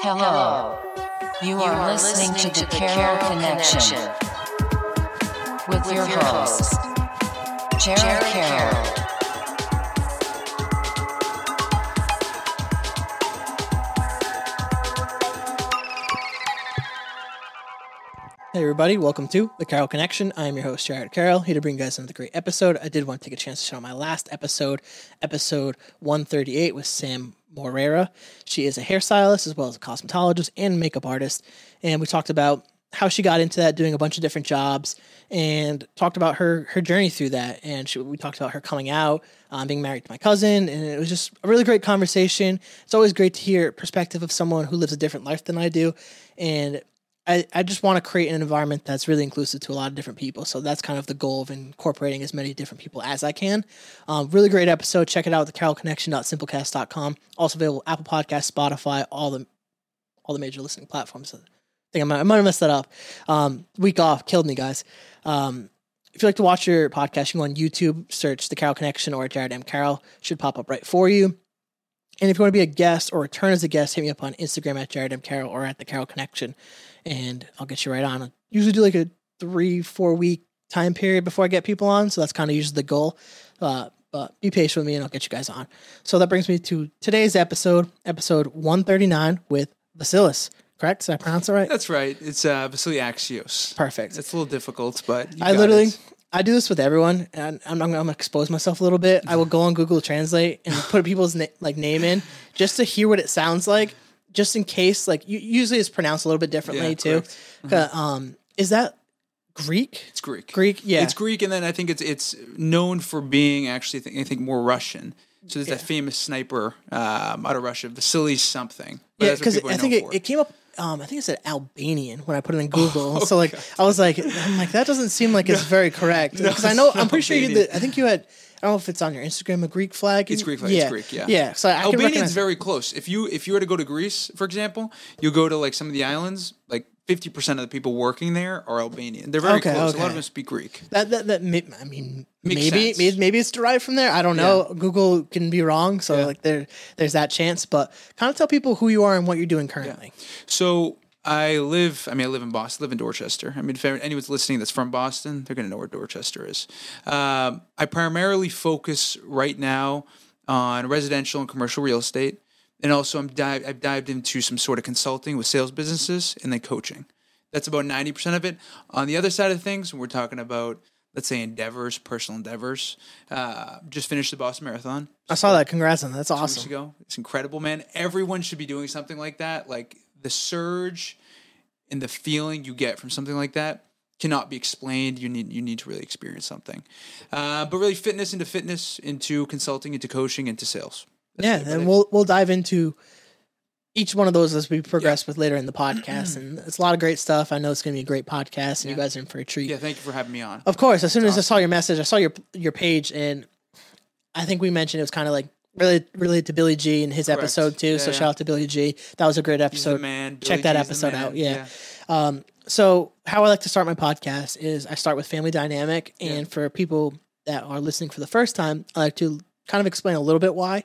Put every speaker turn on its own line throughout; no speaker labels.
Hello. You are listening to the Carroll Connection with your host, Jared Carroll.
Hey everybody, welcome to the Carroll Connection. I am your host Jared Carroll, here to bring you guys another great episode. I did want to take a chance to shout out my last episode, episode 138 with Sam Morera. She is a hairstylist as well as a cosmetologist and makeup artist, and we talked about how she got into that, doing a bunch of different jobs, and talked about her her journey through that. And she, we talked about her coming out, um, being married to my cousin, and it was just a really great conversation. It's always great to hear perspective of someone who lives a different life than I do, and I, I just want to create an environment that's really inclusive to a lot of different people. So that's kind of the goal of incorporating as many different people as I can. Um, really great episode. Check it out at thecarolconnection.simplecast.com. Also available Apple Podcast, Spotify, all the all the major listening platforms. I think I might, I might have messed that up. Um, week off killed me, guys. Um, if you like to watch your podcast, you can go on YouTube, search The Carroll Connection or Jared M. Carroll. Should pop up right for you. And if you want to be a guest or return as a guest, hit me up on Instagram at Jared M. Carroll or at The Carroll Connection and I'll get you right on. I usually do like a three, four week time period before I get people on. So that's kind of usually the goal. Uh, but be patient with me and I'll get you guys on. So that brings me to today's episode, episode 139 with Vasilis. Correct? Did I pronounce it right?
That's right. It's uh, Vasilis Axios.
Perfect.
It's a little difficult, but you
I literally,
it.
I do this with everyone, and I'm, I'm, to expose myself a little bit. I will go on Google Translate and put people's na- like name in just to hear what it sounds like, just in case. Like usually it's pronounced a little bit differently
Yeah,
too. Uh, Um, is that Greek?
It's Greek.
Greek, yeah.
It's Greek, and then I think it's it's known for being actually, I think, more Russian. So there's
Yeah.
that famous sniper um, out of Russia, Vasily something. But
Yeah, because I think it, it came up. Um, I think it said Albanian when I put it in Google.
Oh,
so like, I was like, I'm like, that doesn't seem like it's very correct. Because I know, I'm pretty sure you did. I think you had. I don't know if it's on your Instagram a Greek flag.
It's Greek flag.
Yeah,
It's Greek. Yeah.
yeah. So I
Albanian's very close. If you if you were to go to Greece, for example, you go to like some of the islands. Like fifty percent of the people working there are Albanian. They're very
Okay,
close. A lot of them speak Greek.
that that that may, I mean
Makes
maybe
sense.
maybe maybe it's derived from there. I don't know. Google can be wrong, so
Yeah.
like there there's that chance. But kind of tell people who you are and what you're doing currently.
So I live. I mean, I live in Boston. I Live in Dorchester. I mean, if anyone's listening that's from Boston, they're going to know where Dorchester is. Um, I primarily focus right now on residential and commercial real estate, and also I'm di- I've dived into some sort of consulting with sales businesses and then coaching. That's about ninety percent of it. On the other side of things, we're talking about let's say endeavors, personal endeavors. Uh, just finished the Boston Marathon
I saw that. Congrats on that. That's
weeks
awesome.
ago. It's incredible, man. Everyone should be doing something like that. Like the surge and the feeling you get from something like that cannot be explained. You need you need to really experience something. Uh, but really, fitness into fitness, into consulting, into coaching, into sales.
yeah, and we'll we'll dive into each one of those as we progress with later in the podcast. and it's a lot of great stuff. I know it's going to be a great podcast, and you guys are in for a treat.
Yeah, thank you for having me on.
Of course, as soon as I saw your message, I saw your your page, and I think we mentioned it was kind of like related related to Billy G and his
Correct.
episode too.
Yeah,
so
yeah.
shout out to Billy G. That was a great episode.
man.
Check that
G's
episode out. Yeah. Um, so how I like to start my podcast is I start with family dynamic, and for people that are listening for the first time, I like to kind of explain a little bit why,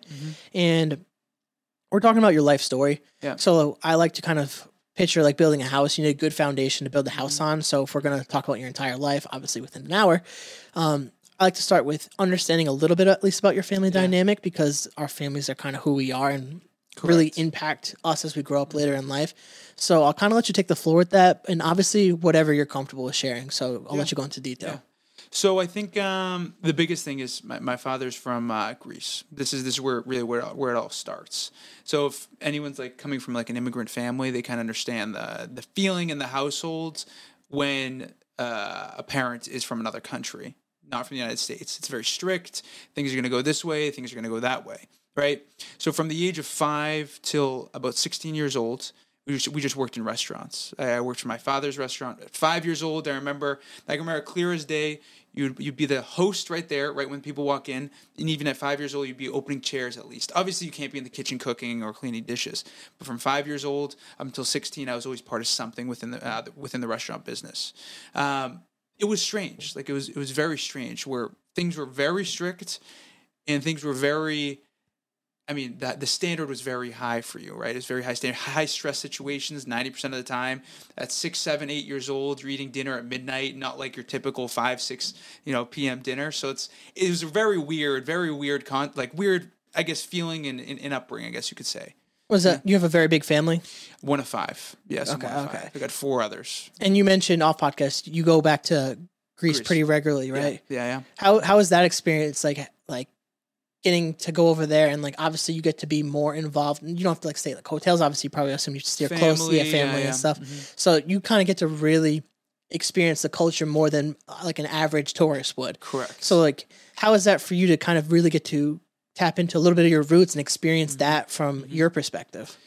and we're talking about your life story.
Yeah.
So I like to kind of picture like building a house. You need a good foundation to build the house on. So if we're going to talk about your entire life, obviously within an hour, um, I like to start with understanding a little bit at least about your family dynamic because our families are kind of who we are and really impact us as we grow up later in life. So I'll kind of let you take the floor with that, and obviously whatever you're comfortable with sharing. So I'll let you go into detail.
Yeah. So I think um, the biggest thing is my, my father's from uh, Greece. This is this is where really where, it all- where it all starts. So if anyone's like coming from like an immigrant family, they kind of understand the the feeling in the household when uh, a parent is from another country, not from the United States. It's very strict. Things are going to go this way. Things are going to go that way. Right. So from the age of five till about sixteen years old, we just, we just worked in restaurants. I I worked for my father's restaurant at five years old. I remember, I can remember clear as day. You'd, you'd be the host right there, right when people walk in. And even at five years old, you'd be opening chairs at least. Obviously, you can't be in the kitchen cooking or cleaning dishes. But from five years old up until 16, I was always part of something within the, uh, within the restaurant business. Um, it was strange. Like it was, it was very strange where things were very strict and things were very, I mean, that the standard was very high for you, right? It's very high standard, high stress situations, ninety percent of the time. At six, seven, eight years old, you're eating dinner at midnight, not like your typical five, six, you know, p.m. dinner. So it's it was a very weird, very weird con, like weird, I guess, feeling in, in, in upbringing, I guess you could say.
Was that you have a very big family?
One of five, yes.
Okay,
one
okay.
Five. I got four others.
And you mentioned off podcast, you go back to Greece,
Greece.
pretty regularly, right?
Yeah, yeah.
How how is that experience like like getting to go over there and like obviously you get to be more involved and you don't have to like stay at like hotels obviously you probably assume you close to
Family,
your family
yeah, yeah.
and stuff
Mhm.
so you kind of get to really experience the culture more than like an average tourist would
Correct.
so like how is that for you to kind of really get to tap into a little bit of your roots and
Mm-hmm.
experience that from your perspective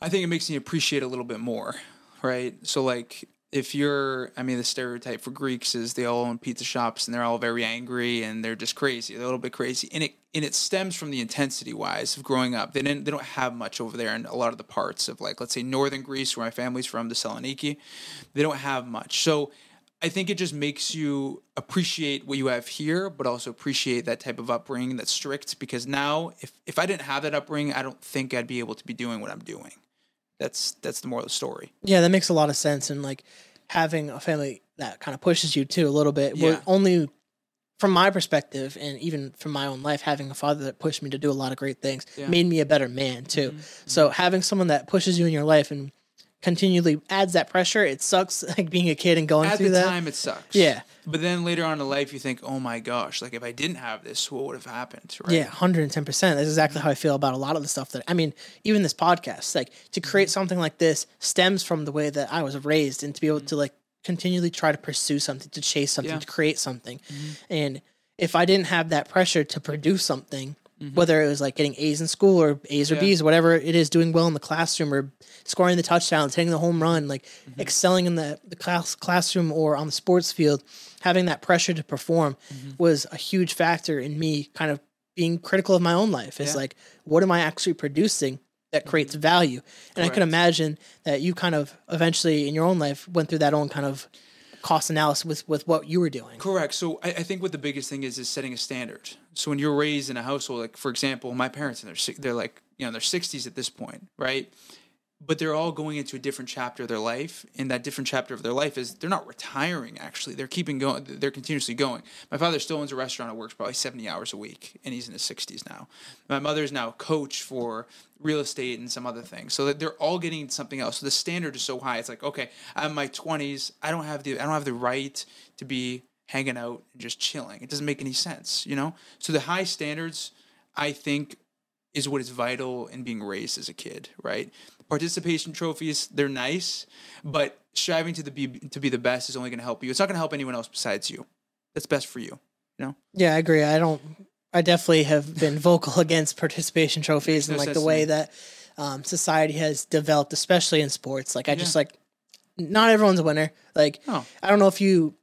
I think it makes me appreciate a little bit more, right? So like if you're I mean the stereotype for Greeks is they all own pizza shops and they're all very angry and they're just crazy. They're a little bit crazy. And it and it stems from the intensity wise of growing up. They didn't they don't have much over there in a lot of the parts of like let's say northern Greece where my family's from, Thessaloniki. They don't have much. So I think it just makes you appreciate what you have here, but also appreciate that type of upbringing that's strict. Because now, if if I didn't have that upbringing, I don't think I'd be able to be doing what I'm doing. That's that's the moral of the story.
yeah that makes a lot of sense and like having a family that kind of pushes you too a little bit Well,
Yeah.
only from my perspective and even from my own life having a father that pushed me to do a lot of great things
Yeah. Mm-hmm.
made me a better man too so having someone that pushes you in your life and continually adds that pressure it sucks like being a kid and going
At
through
the
that
time, it sucks.
Yeah.
But then later on in life, you think, oh my gosh, like if I didn't have this, what would have happened? Right?
Yeah, hundred and ten percent. That's exactly how I feel about a lot of the stuff that I mean. Even this podcast, like to
Mm-hmm.
create something like this, stems from the way that I was raised, and to be able to like continually try to pursue something, to chase something,
Mm-hmm. Yeah. Mm-hmm.
to create something. And if I didn't have that pressure to produce something,
Mm-hmm.
whether it was like getting A's in school or A's or
Yeah.
B's, whatever it is, doing well in the classroom or scoring the touchdowns, hitting the home run, like
Mm-hmm.
excelling in the, the class classroom or on the sports field, having that pressure to perform
Mm-hmm.
was a huge factor in me kind of being critical of my own life. It's
Yeah.
like, what am I actually producing that creates value? And I can imagine that you kind of eventually in your own life went through that own kind of cost analysis with, with what you were doing.
Correct. So I, I think what the biggest thing is is setting a standard. So when you're raised in a household, like for example, my parents, and they're they're like you know their 60s at this point, right? But they're all going into a different chapter of their life, and that different chapter of their life is they're not retiring. Actually, they're keeping going. They're continuously going. My father still owns a restaurant and works probably 70 hours a week, and he's in his 60s now. My mother is now a coach for real estate and some other things. So that they're all getting something else. So the standard is so high. It's like, okay, I'm in my 20s. I don't have the I don't have the right to be hanging out and just chilling. It doesn't make any sense, you know? So the high standards, I think, is what is vital in being raised as a kid, right? Participation trophies, they're nice, but striving to the be to be the best is only going to help you. It's not going to help anyone else besides you. That's best for you, you know?
Yeah, I agree. I don't. I definitely have been vocal against participation trophies and
no
like the way that um, society has developed, especially in sports. Like I just like, not everyone's a winner. Like
Oh.
I don't know if you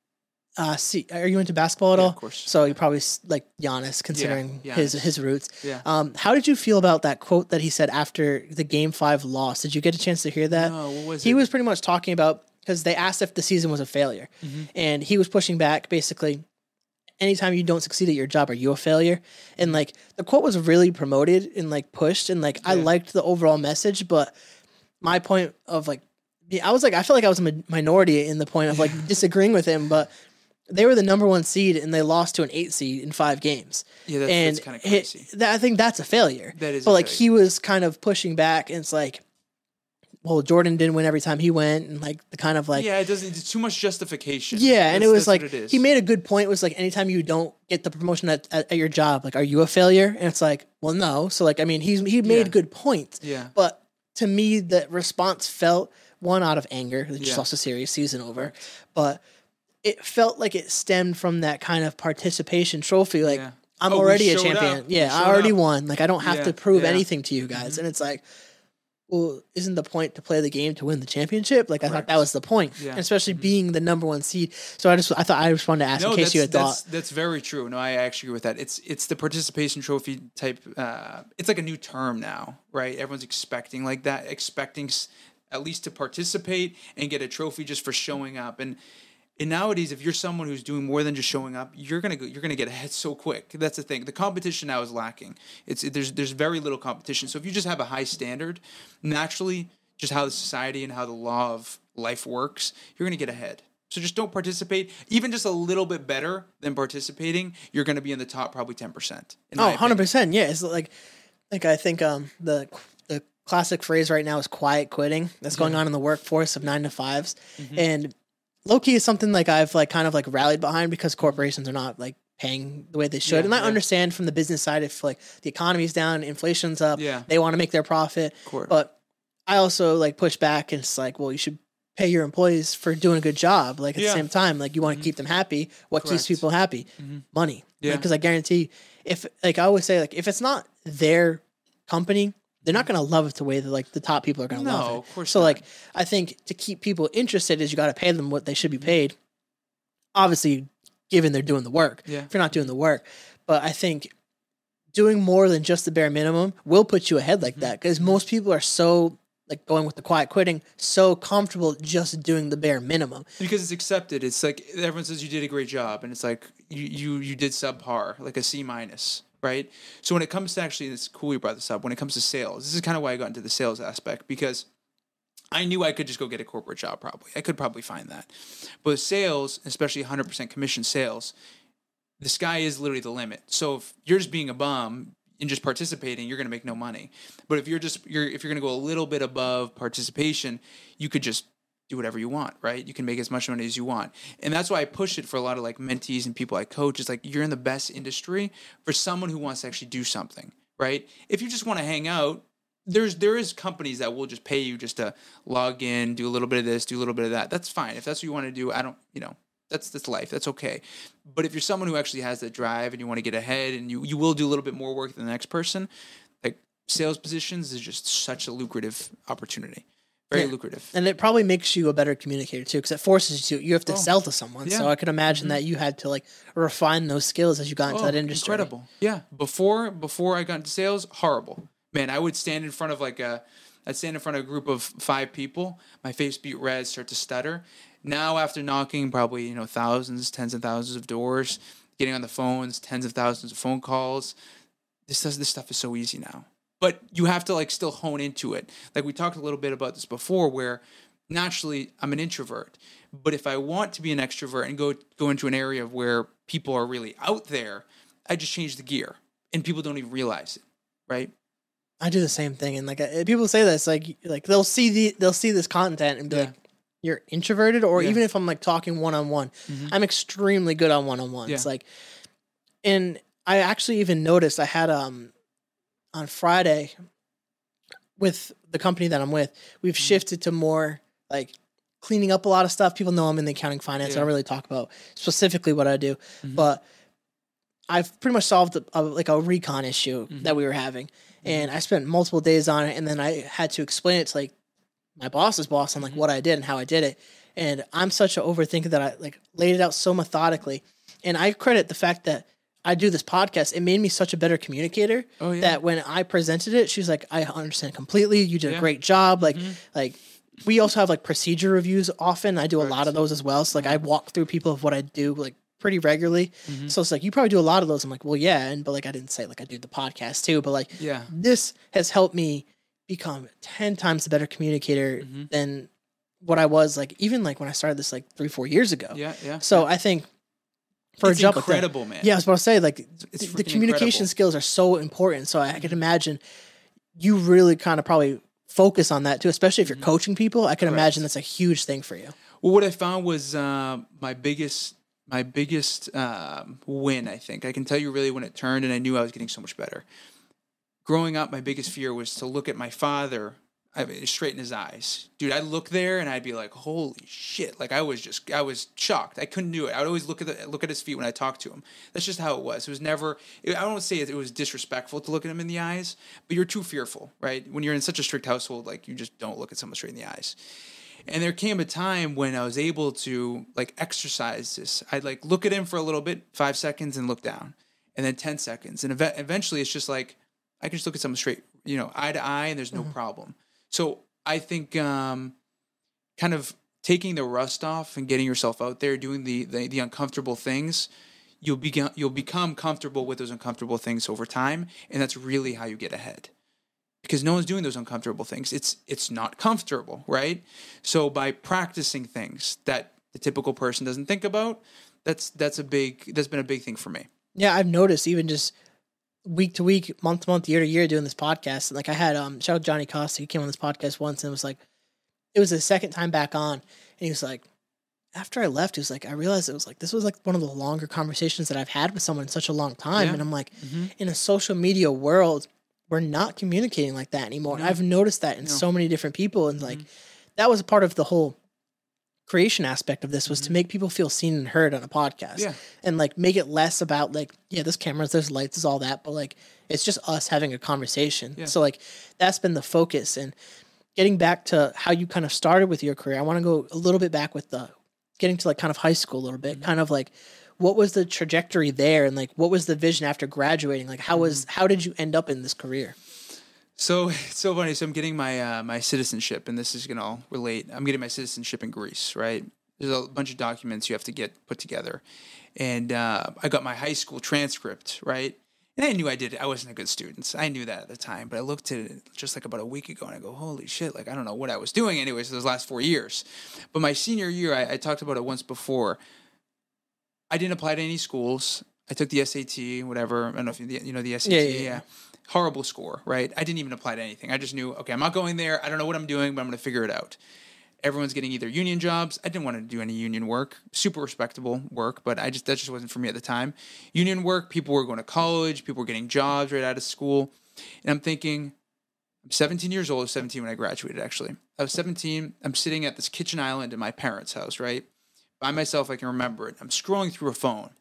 uh, see. Are you into basketball at
Yeah,
all?
of course.
So you probably like Giannis, considering his
Giannis.
his roots.
Yeah.
Um, how did you feel about that quote that he said after the Game Five loss? Did you get a chance to hear that?
No, what was
he
it?
was pretty much talking about because they asked if the season was a failure,
Mm-hmm.
and he was pushing back basically. Anytime you don't succeed at your job, are you a failure? And like the quote was really promoted and like pushed, and like I liked the overall message, but my point of like, I was like, I felt like I was a minority in the point of like disagreeing with him, but they were the number one seed and they lost to an eight seed in five games.
Yeah, that's-
and
that's kinda
it-
crazy.
that- I think that's a failure.
That is
but like
failure.
he was kind of pushing back, and it's like, well, Jordan didn't win every time he went, and like the kind of like
yeah, it doesn't. It's too much justification.
yeah, and it was like
it
he made a good point. It was like anytime you don't get the promotion at, at, at your job, like are you a failure? And it's like, well, no. So like I mean, he's he made
Yeah.
good points.
Yeah.
But to me, the response felt one out of anger. They just
Yeah.
lost a series, season over. But it felt like it stemmed from that kind of participation trophy. Like
Yeah.
I'm
Oh,
already a champion.
up.
Yeah, I already
up.
won. Like I don't have
Yeah,
to prove
yeah. Mm-hmm.
anything to you guys. And it's like. Well, isn't the point to play the game to win the championship? Like I thought that was the point,
Yeah. Mm-hmm.
especially being the number one seed. So I just I thought I just wanted to ask in case you had
that's,
thought.
that's very true. No, I actually agree with that. It's it's the participation trophy type. Uh, it's like a new term now, right? Everyone's expecting like that, expecting s- at least to participate and get a trophy just for showing up. And And nowadays, if you're someone who's doing more than just showing up, you're gonna go, you're gonna get ahead so quick. That's the thing. The competition now is lacking. It's there's there's very little competition. So if you just have a high standard, naturally, just how the society and how the law of life works, you're gonna get ahead. So just don't participate. Even just a little bit better than participating, you're gonna be in the top probably ten percent.
Oh, 100 percent. Yeah, it's like like I think um the the classic phrase right now is quiet quitting. That's going on in the workforce of nine to 5s and low key is something like I've like kind of like rallied behind because corporations are not like paying the way they should.
Yeah,
and I
yeah.
understand from the business side if like the economy's down, inflation's up,
Yeah.
they want to make their profit. But I also like push back and it's like, well, you should pay your employees for doing a good job. Like at
Yeah.
the same time, like you want to keep them happy. What keeps people happy? Money.
Yeah.
Because I guarantee if like I always say, like if it's not their company, they're not gonna love it the way that like the top people are gonna love
No,
it.
of course
So
not.
like I think to keep people interested is you gotta pay them what they should be paid. Obviously, given they're doing the work.
Yeah.
If you're not doing the work. But I think doing more than just the bare minimum will put you ahead
Mm-hmm.
like that. Because most people are so like going with the quiet quitting, so comfortable just doing the bare minimum.
because it's accepted. It's like everyone says you did a great job, and it's like you you you did subpar, like a C minus, right? So when it comes to actually, it's cool you brought this up. When it comes to sales, this is kind of why I got into the sales aspect because I knew I could just go get a corporate job. Probably I could probably find that, but sales, especially 100% commission sales, the sky is literally the limit. So if you're just being a bum and just participating, you're going to make no money. But if you're just you're if you're going to go a little bit above participation, you could just do whatever you want, right? You can make as much money as you want. And that's why I push it for a lot of like mentees and people I coach. It's like you're in the best industry for someone who wants to actually do something, right? If you just want to hang out, there's there is companies that will just pay you just to log in, do a little bit of this, do a little bit of that. That's fine. If that's what you want to do, I don't, you know, that's that's life. That's okay. But if you're someone who actually has that drive and you want to get ahead and you you will do a little bit more work than the next person, like sales positions is just such a lucrative opportunity. Very
Yeah.
lucrative.
And it probably makes you a better communicator too, because it forces you to you have to oh, sell to someone. So
Oh, yeah.
I could imagine that mm-hmm. you had to like refine those skills as you got into
Oh,
that industry.
Incredible. Yeah. Before before I got into sales, horrible. Man, I would stand in front of like a I'd stand in front of a group of five people, my face beat red, start to stutter. Now after knocking probably, you know, thousands, tens of thousands of doors, getting on the phones, tens of thousands of phone calls, this does this stuff is so easy now. But you have to like still hone into it. Like we talked a little bit about this before where naturally I'm an introvert. But if I want to be an extrovert and go go into an area where people are really out there, I just change the gear and people don't even realize it, right?
I do the same thing, and like uh, people say this, like like they'll see the they'll see this content and be
Yeah.
like, "You're introverted," or
Yeah.
even if I'm like talking one on one. I'm extremely good on one on ones. Like, and I actually even noticed I had um on Friday with the company that I'm with, we've
Mm-hmm.
shifted to more like cleaning up a lot of stuff. People know I'm in the accounting finance. I don't really talk about specifically what I do,
Mhm.
but I've pretty much solved a, a, like a recon issue
Mm-hmm.
that we were having, and I spent multiple days on it, and then I had to explain it to like my boss's boss on like
Mm-hmm.
what I did and how I did it. And I'm such an overthinker that I like laid it out so methodically, and I credit the fact that I do this podcast. It made me such a better communicator
Oh, yeah.
that when I presented it, she was like, "I understand completely. You did a great job." Like,
Mhm.
like we also have like procedure reviews often. I do a lot of those as well. So like I walk through people of what I do like pretty regularly.
Mhm.
So it's like you probably do a lot of those. I'm like, well, yeah, and but like I didn't say like I do the podcast too, but like
Yeah.
this has helped me become 10 times a better communicator
Mhm.
than what I was like even like when I started this like 3 4 years ago.
Yeah. Yeah.
So I think for
it's
a jump like that-
man.
yeah, I was about to say like
it's
the, communication
incredible.
skills are so important. So I can imagine you really kind of probably focus on that too, especially if you're coaching people. I can
Mm-hmm. Correct.
imagine that's a huge thing for you.
Well, what I found was uh, my biggest my biggest um, win. I think I can tell you really when it turned, and I knew I was getting so much better. Growing up, my biggest fear was to look at my father. I mean, straight in his eyes, dude. I'd look there and I'd be like, "Holy shit!" Like I was just, I was shocked. I couldn't do it. I'd always look at the, look at his feet when I talked to him. That's just how it was. It was never. I don't say it, it was disrespectful to look at him in the eyes, but you're too fearful, right? When you're in such a strict household, like you just don't look at someone straight in the eyes. And there came a time when I was able to like exercise this. I'd like look at him for a little bit, five seconds, and look down, and then ten seconds, and ev- eventually it's just like I can just look at someone straight, you know, eye to eye, and there's no mm-hmm. problem. So I think um, kind of taking the rust off and getting yourself out there, doing the the, the uncomfortable things, you'll become you'll become comfortable with those uncomfortable things over time, and that's really how you get ahead. Because no one's doing those uncomfortable things. It's it's not comfortable, right? So by practicing things that the typical person doesn't think about, that's that's a big that's been a big thing for me.
Yeah, I've noticed even just week to week, month to month, year to year doing this podcast. Like I had um shout out Johnny Costa, he came on this podcast once and it was like it was the second time back on and he was like after I left, he was like, I realized it was like this was like one of the longer conversations that I've had with someone in such a long time.
Yeah.
And I'm like,
Mm-hmm.
in a social media world, we're not communicating like that anymore. And I've noticed that in
No. Mm-hmm.
so many different people. And like that was a part of the whole creation aspect of this was to make people feel seen and heard on a podcast.
Mm-hmm. Yeah.
And like make it less about like, yeah, there's cameras, there's lights, there's all that, but like it's just us having a conversation.
Yeah.
So like that's been the focus. And getting back to how you kind of started with your career, I want to go a little bit back with the getting to like kind of high school a little bit, kind of like what was the trajectory there and like what was the vision after graduating? Like how was how did you end up in this career?
So it's so funny. So I'm getting my uh, my citizenship, and this is gonna all relate. I'm getting my citizenship in Greece, right? There's a bunch of documents you have to get put together, and uh, I got my high school transcript, right? And I knew I did. I wasn't a good student. I knew that at the time, but I looked at it just like about a week ago, and I go, "Holy shit!" Like I don't know what I was doing, anyways. Those last four years, but my senior year, I, I talked about it once before. I didn't apply to any schools. I took the SAT, whatever. I don't know if you, you know the SAT.
Yeah, yeah, yeah.
Horrible score, right? I didn't even apply to anything. I just knew, okay, I'm not going there. I don't know what I'm doing, but I'm going to figure it out. Everyone's getting either union jobs. I didn't want to do any union work, super respectable work, but I just that just wasn't for me at the time. Union work, people were going to college, people were getting jobs right out of school, and I'm thinking, I'm 17 years old. I was 17 when I graduated. Actually, I was 17. I'm sitting at this kitchen island in my parents' house, right by myself. I can remember it. I'm scrolling through a phone,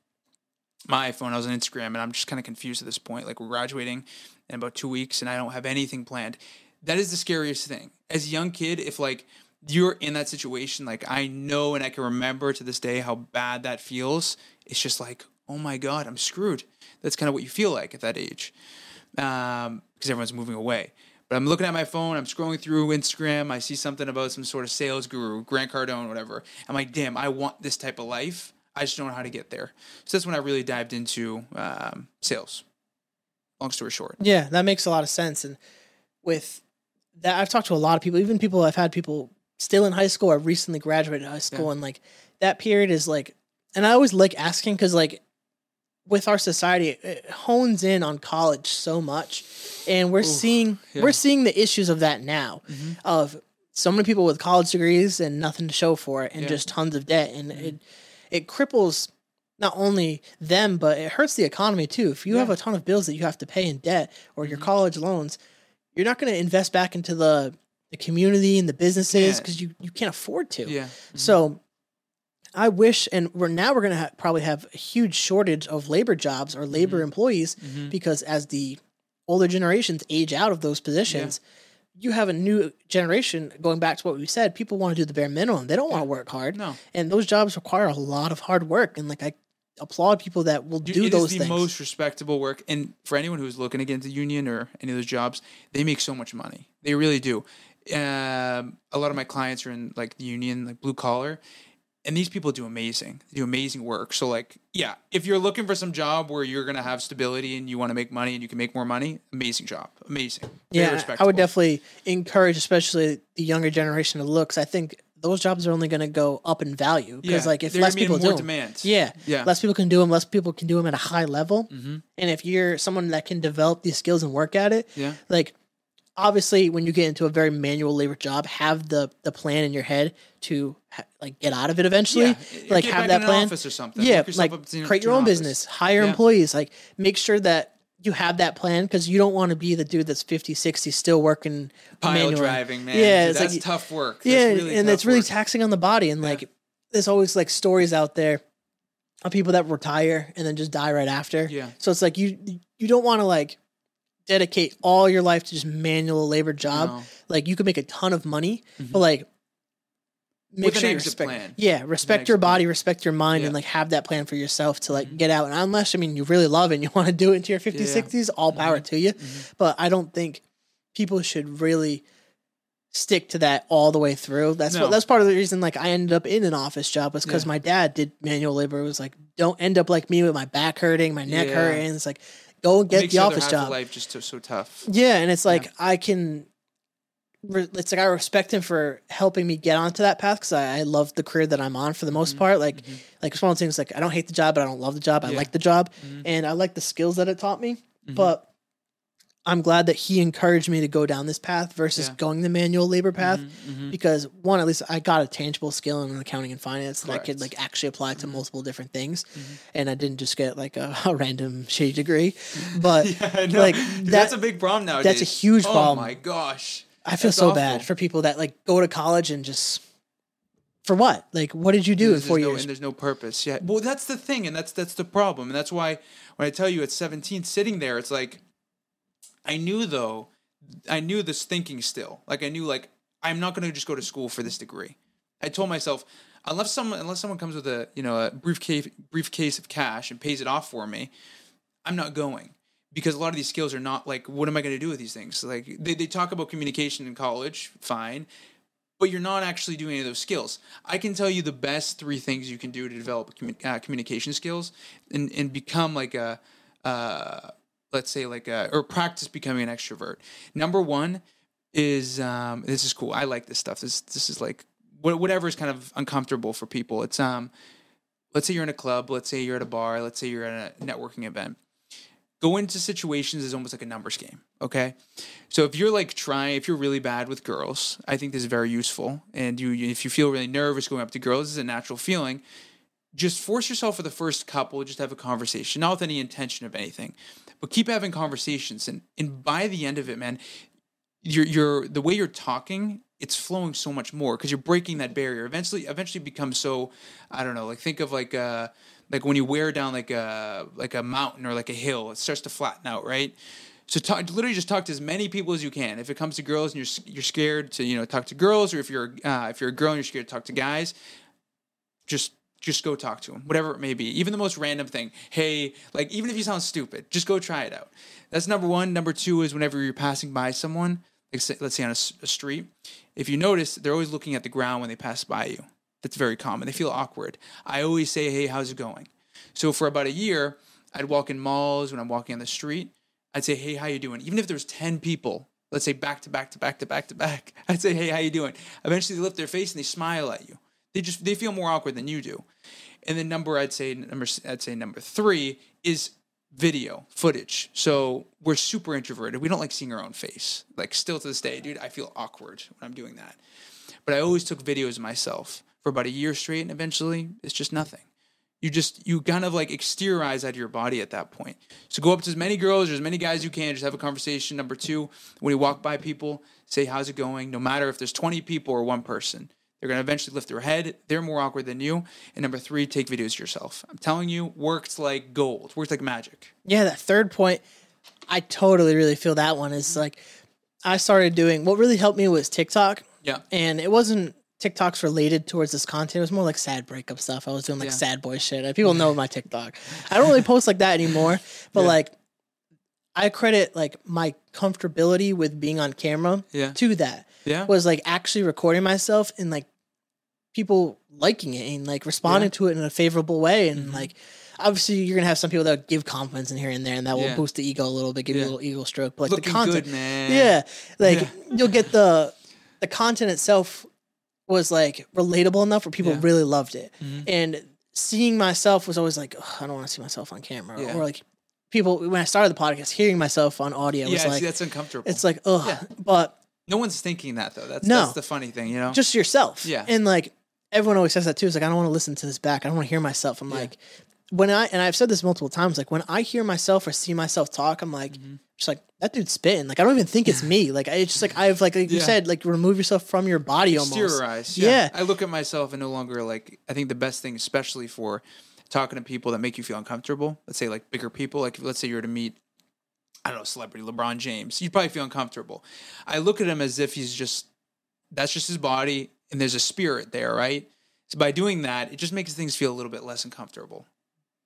my iPhone. I was on Instagram, and I'm just kind of confused at this point. Like we're graduating in about two weeks, and I don't have anything planned. That is the scariest thing. As a young kid, if like you're in that situation, like I know and I can remember to this day how bad that feels. It's just like, oh my god, I'm screwed. That's kind of what you feel like at that age, um, because everyone's moving away. But I'm looking at my phone, I'm scrolling through Instagram, I see something about some sort of sales guru, Grant Cardone, whatever. I'm like, damn, I want this type of life. I just don't know how to get there. So that's when I really dived into um, sales. Long story short.
Yeah, that makes a lot of sense. And with that, I've talked to a lot of people, even people I've had people still in high school or recently graduated high school,
Yeah.
and like that period is like, and I always like asking because like with our society, it hones in on college so much, and we're seeing
yeah. Mm-hmm.
we're seeing the issues of that now, of so many people with college degrees and nothing to show for it, and
Yeah.
just tons of debt, and it it cripples not only them but it hurts the economy too. If you have a ton of bills that you have to pay in debt or your mm-hmm. college loans, you're not going to invest back into the the community and the businesses
Yeah.
because you you can't afford to.
Yeah. Mm-hmm.
So I wish, and we're now we're going to ha- probably have a huge shortage of labor jobs or labor
Mm-hmm.
employees mm-hmm. because as the older generations age out of those positions, you have a new generation. Going back to what we said, people want to do the bare minimum. They don't want to work hard.
No.
and those jobs require a lot of hard work. And like I applaud people that will
Dude,
do
it
those
is the
things.
most respectable work. And for anyone who's looking to get into union or any of those jobs, they make so much money. They really do. Um, a lot of my clients are in like the union, like blue collar, and these people do amazing. They do amazing work. So like, yeah, if you're looking for some job where you're gonna have stability and you want to make money and you can make more money, amazing job, amazing. Very
yeah, I would definitely encourage, especially the younger generation, to look. I think those jobs are only going to go up in value because,
Yeah,
like, if less
gonna be in
people
more
do 'em-
demand.
yeah,
Yeah. Mm-hmm.
less people can do them, less people can do them at a high level. And if you're someone that can develop these skills and work at it,
Yeah.
like obviously when you get into a very manual labor job, have the the plan in your head to ha- like get out of it eventually.
Yeah,
Like have that plan.
office or something.
Yeah, like create your own
office.
business, hire
Yeah.
employees, like make sure that you have that plan because you don't want to be the dude that's 50, 60 still working
Pile
manually.
driving, man.
Yeah, it's
that's
like-
tough work. That's
yeah,
really
and it's really
work.
taxing on the body. And like, there's always like stories out there of people that retire and then just die right after.
Yeah.
So it's like you you don't want to like dedicate all your life to just manual labor job.
No.
Like you could make a ton of money, but like make
With
sure you respect.
plan.
Yeah, respect your
plan.
body, respect your mind, and
Yeah. Mm-hmm.
like have that plan for yourself to like get out. And unless I mean you really love it and you want to do it into your 50s,
Yeah. Mm-hmm.
60s, all power to you. But I don't think people should really stick to that all the way through. That's
No.
what that's part of the reason like I ended up in an office job was because
Yeah.
my dad did manual labor. It was like don't end up like me with my back hurting, my neck hurting. It's like go and get the office
of
job.
life just so, so tough.
Yeah, and it's like I can. It's like I respect him for helping me get onto that path because I, I love the career that I'm on for the most mm-hmm. part. Like, mm-hmm. like it's one of those things. Like I don't hate the job, but I don't love the job. I
Yeah.
like the job, mm-hmm. and I like the skills that it taught me. But I'm glad that he encouraged me to go down this path versus
Yeah.
going the manual labor mm-hmm, path
Mm-hmm.
because one, at least I got a tangible skill in accounting and finance that I could like actually apply to mm-hmm. multiple different things, mm-hmm. and I didn't just get like a, a random shitty degree. But
know.
like that,
that's a big problem nowadays.
that's a huge
Oh
problem.
Oh my gosh.
I feel
That's
so
awful.
bad for people that like go to college and just for what? Like, what did you do
There's,
in four
no,
years?
and there's no purpose. Yeah. Well, that's the thing, and that's that's the problem, and that's why when I tell you at 17, sitting there, it's like I knew though, I knew this thinking still. Like I knew like I'm not going to just go to school for this degree. I told myself unless someone unless someone comes with a you know a briefcase briefcase of cash and pays it off for me, I'm not going because a lot of these skills are not like what am I going to do with these things? Like they they talk about communication in college, fine, but you're not actually doing any of those skills. I can tell you the best three things you can do to develop commu- uh, communication skills and and become like a uh, let's say like a or practice becoming an extrovert. Number one is um, this is cool. I like this stuff. This this is like whatever is kind of uncomfortable for people. It's um, let's say you're in a club. Let's say you're at a bar. Let's say you're at a networking event. Go into situations is almost like a numbers game. Okay, so if you're like trying, if you're really bad with girls, I think this is very useful. And you, if you feel really nervous going up to girls, this is a natural feeling. Just force yourself for the first couple, just have a conversation, not with any intention of anything, but keep having conversations. And and by the end of it, man, you're you're the way you're talking it's flowing so much more because you're breaking that barrier eventually eventually becomes so i don't know like think of like uh like when you wear down like a like a mountain or like a hill it starts to flatten out right so talk, literally just talk to as many people as you can if it comes to girls and you're you're scared to you know talk to girls or if you're uh, if you're a girl and you're scared to talk to guys just just go talk to them whatever it may be. Even the most random thing hey like even if you sound stupid just go try it out. That's number one. Number two is whenever you're passing by someone let's say on a street if you notice they're always looking at the ground when they pass by you. That's very common. They feel awkward. I always say hey how's it going? So for about a year i'd walk in malls when i'm walking on the street. I'd say hey how you doing? Even if there's 10 people let's say back to back to back to back to back i'd say hey how you doing? Eventually they lift their face and they smile at you. They just they feel more awkward than you do and then number I'd say number I'd say number three is video footage. So we're super introverted. We don't like seeing our own face. Like still to this day, dude, I feel awkward when I'm doing that. But I always took videos of myself for about a year straight, and eventually it's just nothing. You just you kind of like exteriorize out of your body at that point. So go up to as many girls or as many guys you can, just have a conversation. Number two, when you walk by people, say how's it going, no matter if there's 20 people or one person. They're going to eventually lift their head. They're more awkward than you. And number three, take videos yourself. I'm telling you, worked like gold. Worked like magic.
yeah, that third point, I totally really feel that one is like I started doing what really helped me was TikTok,
Yeah.
and it wasn't TikToks related towards this content. It was more like sad breakup stuff. I was doing like
Yeah.
sad boy shit. People know my TikTok. I don't really post like that anymore, but
Yeah.
like I credit like my comfortability with being on camera
Yeah.
to that.
Yeah.
was like actually recording myself and like people liking it and like responding
Yeah.
to it in a favorable way and like obviously you're gonna have some people that give compliments in here and there and that will
Yeah.
boost the ego a little bit give you a little ego stroke but like
Looking
the content
good, man.
yeah like
Yeah.
you'll get the the content itself was like relatable enough where people
Yeah.
really loved it
Mhm.
and seeing myself was always like i don't want to see myself on camera
Yeah.
or like people when i started the podcast hearing myself on audio was like
that's uncomfortable.
it's like oh,
Yeah.
but
no one's thinking that though. That's
No.
that's the funny thing, you know.
just yourself.
Yeah.
And like everyone always says that too. It's like I don't want to listen to this back. I don't want to hear myself. I'm
Yeah.
like when I and I've said this multiple times, like when I hear myself or see myself talk, I'm like
Mm-hmm.
just like that dude's spitting. Like I don't even think it's me. Like I- it's just like I've like, like you said, like remove yourself from your body almost.
Exteriorize.
Yeah.
Yeah. I look at myself and no longer like I think the best thing, especially for talking to people that make you feel uncomfortable. Let's say like bigger people. Like let's say you were to meet I don't know, celebrity LeBron James. You'd probably feel uncomfortable. I look at him as if he's just that's just his body and there's a spirit there, right? So by doing that, it just makes things feel a little bit less uncomfortable.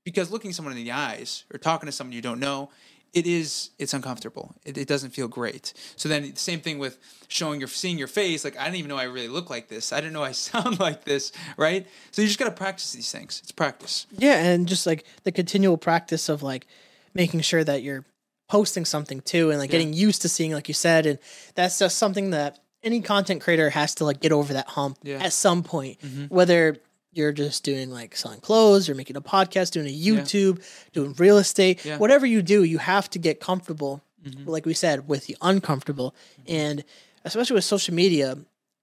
Because looking someone in the eyes or talking to someone you don't know it is it's uncomfortable. It, it doesn't feel great. So then the same thing with showing your seeing your face. Like I didn't even know I really look like this. I didn't know I sound like this. Right. So you just got to practice these things. It's practice.
Yeah, and just like the continual practice of like making sure that you're posting something too and like getting used to seeing like you said and that's just something that any content creator has to like get over that hump
Yeah. Mm-hmm.
at some point whether you're just doing like selling clothes or making a podcast doing a youtube doing real estate
Yeah.
whatever you do you have to get comfortable
Mm-hmm.
like we said with the uncomfortable and especially with social media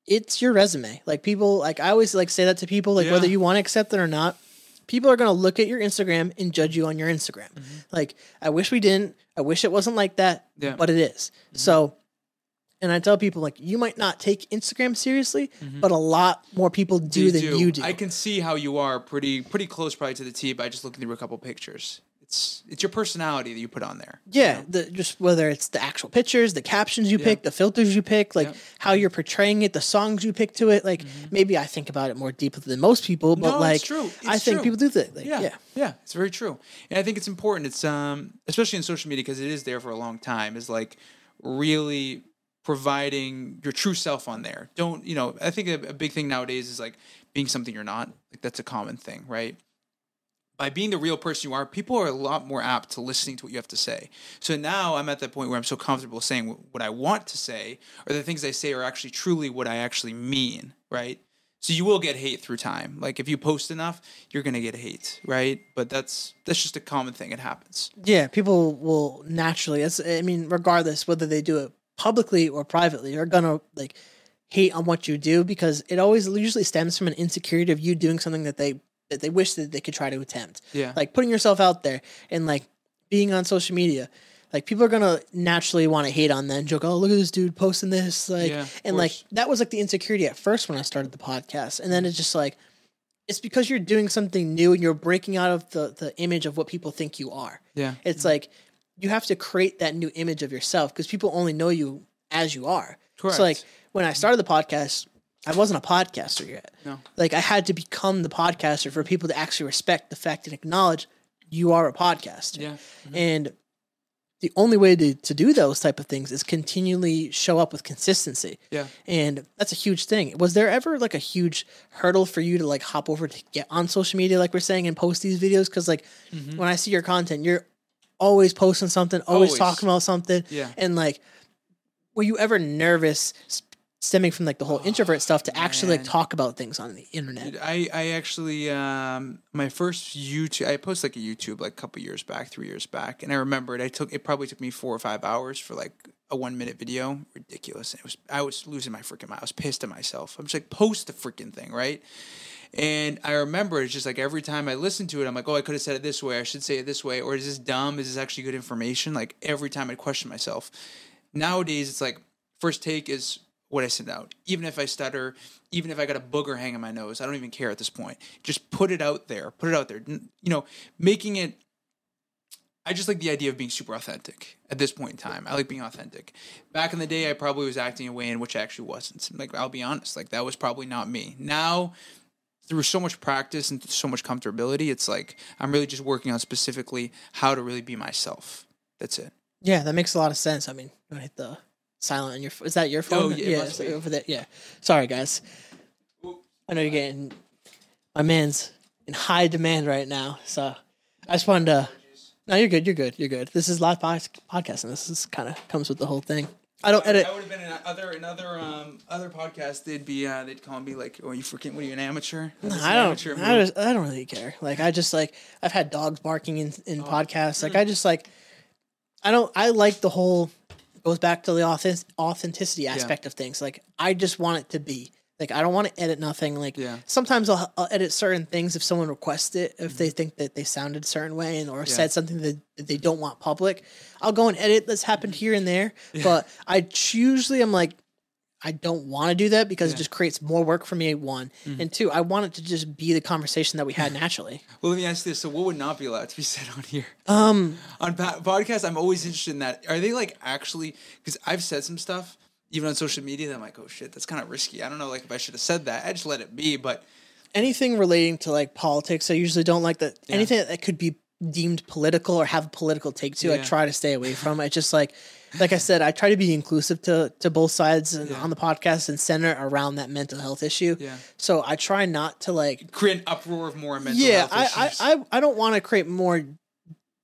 it's your resume like people like i always like say that to people like
Yeah.
whether you want to accept it or not people are going to look at your Instagram and judge you on your Instagram. Like, I wish we didn't. I wish it wasn't like that,
Mm-hmm. Yeah.
but it is. So, and I tell people, like, you might not take Instagram seriously, but a lot more people do than you do.
I can see how you are pretty pretty close probably to the T by just looking through a couple pictures. It's it's your personality that you put on there.
yeah, the, just whether it's the actual pictures, the captions you pick, the filters you pick, like
Yeah. Mm-hmm.
how you're portraying it, the songs you pick to it. Like, maybe I think about it more deeply than most people, but
No,
like,
it's true.
I think
true.
people do that. Like,
Yeah,
yeah.
yeah, it's very true, and I think it's important. It's um, especially in social media because it is there for a long time. Is like really providing your true self on there. Don't you know? I think a, a big thing nowadays is like being something you're not. Like that's a common thing, right? By being the real person you are, people are a lot more apt to listening to what you have to say. So now I'm at that point where I'm so comfortable saying what I want to say, or the things I say are actually truly what I actually mean, right? So you will get hate through time. Like if you post enough, you're gonna get hate, right? But that's that's just a common thing. It happens.
Yeah, people will naturally. I mean, regardless whether they do it publicly or privately, are gonna like hate on what you do because it always usually stems from an insecurity of you doing something that they that they wish that they could try to attempt.
Yeah.
like putting yourself out there and like being on social media. Like people are gonna naturally want to hate on that and joke, "Oh, look at this dude posting this!" Like,
Yeah,
and like that was like the insecurity at first when I started the podcast, and then it's just like it's because you're doing something new and you're breaking out of the the image of what people think you are.
Yeah.
It's like you have to create that new image of yourself because people only know you as you are.
Correct.
So like when I started the podcast, I wasn't a podcaster yet.
No.
Like I had to become the podcaster for people to actually respect the fact and acknowledge you are a podcaster.
Yeah. Mm-hmm.
And the only way to, to do those type of things is continually show up with consistency.
Yeah.
And that's a huge thing. Was there ever like a huge hurdle for you to like hop over to get on social media, like we're saying, and post these videos? Because like mm-hmm. when I see your content, you're always posting something, always,
Always.
talking about something.
Yeah.
And like, were you ever nervous stemming from like the whole introvert stuff to actually like talk about things on the internet?
I, I actually um my first YouTube I posted like a YouTube like a couple years back, three years back, and I remember it. I took it probably took me four or five hours for like a one minute video. Ridiculous. It was I was losing my freaking mind. I was pissed at myself. I'm just like post the freaking thing, right? And I remember it's just like every time I listen to it, I'm like, oh, I could have said it this way. I should say it this way. Or is this dumb? Is this actually good information? Like every time I question myself. Nowadays, it's like first take is what I send out. Even if I stutter, even if I got a booger hanging my nose, I don't even care at this point. Just put it out there. Put it out there. You know, making it. I just like the idea of being super authentic at this point in time. I like being authentic. Back in the day, I probably was acting a way in which I actually wasn't. Like, I'll be honest, like, that was probably not me. Now, through so much practice and so much comfortability, it's like I'm really just working on specifically how to really be myself. That's it.
Yeah, that makes a lot of sense. I mean, you hit the silent on your. Is that your phone?
Oh, yeah, must be.
over there. Yeah. Sorry, guys. I know you're getting. My man's in high demand right now, so I just wanted to. No, you're good. You're good. You're good. This is live podcast, and this is kind of comes with the whole thing. I don't edit.
I would have been in other another um other podcast. They'd be uh they'd call me like, "Oh, you freaking what are you an amateur?" Is
I don't.
amateur
I, just, I don't really care. Like I just like I've had dogs barking in in
Oh.
podcasts.
Hmm.
Like I just like I don't. I like the whole goes back to the authentic, authenticity aspect of things. Like I just want it to be. Like I don't want to edit nothing. Like
Yeah.
sometimes I'll, I'll edit certain things if someone requests it. If they mm-hmm. think that they sounded a certain way and or said something that, that they don't want public, I'll go and edit. That's happened mm-hmm. here and there. But I usually I'm like I don't want to do that because it just creates more work for me. One mm-hmm. and two, I want it to just be the conversation that we had naturally.
Well, let me ask you this: So, what would not be allowed to be said on here?
Um,
on podcasts, I'm always interested in that. Are they like actually? Because I've said some stuff even on social media I'm like, oh shit, that's kind of risky. I don't know, like if I should have said that. I just let it be. But
anything relating to like politics, I usually don't like that. Anything that could be deemed political or have a political take to. I try to stay away from. It's just like, like I said, I try to be inclusive to to both sides and
Yeah.
on the podcast and center around that mental health issue.
Yeah.
So I try not to like.
Create an uproar of more mental
yeah,
health
I,
issues.
I I I don't want to create more.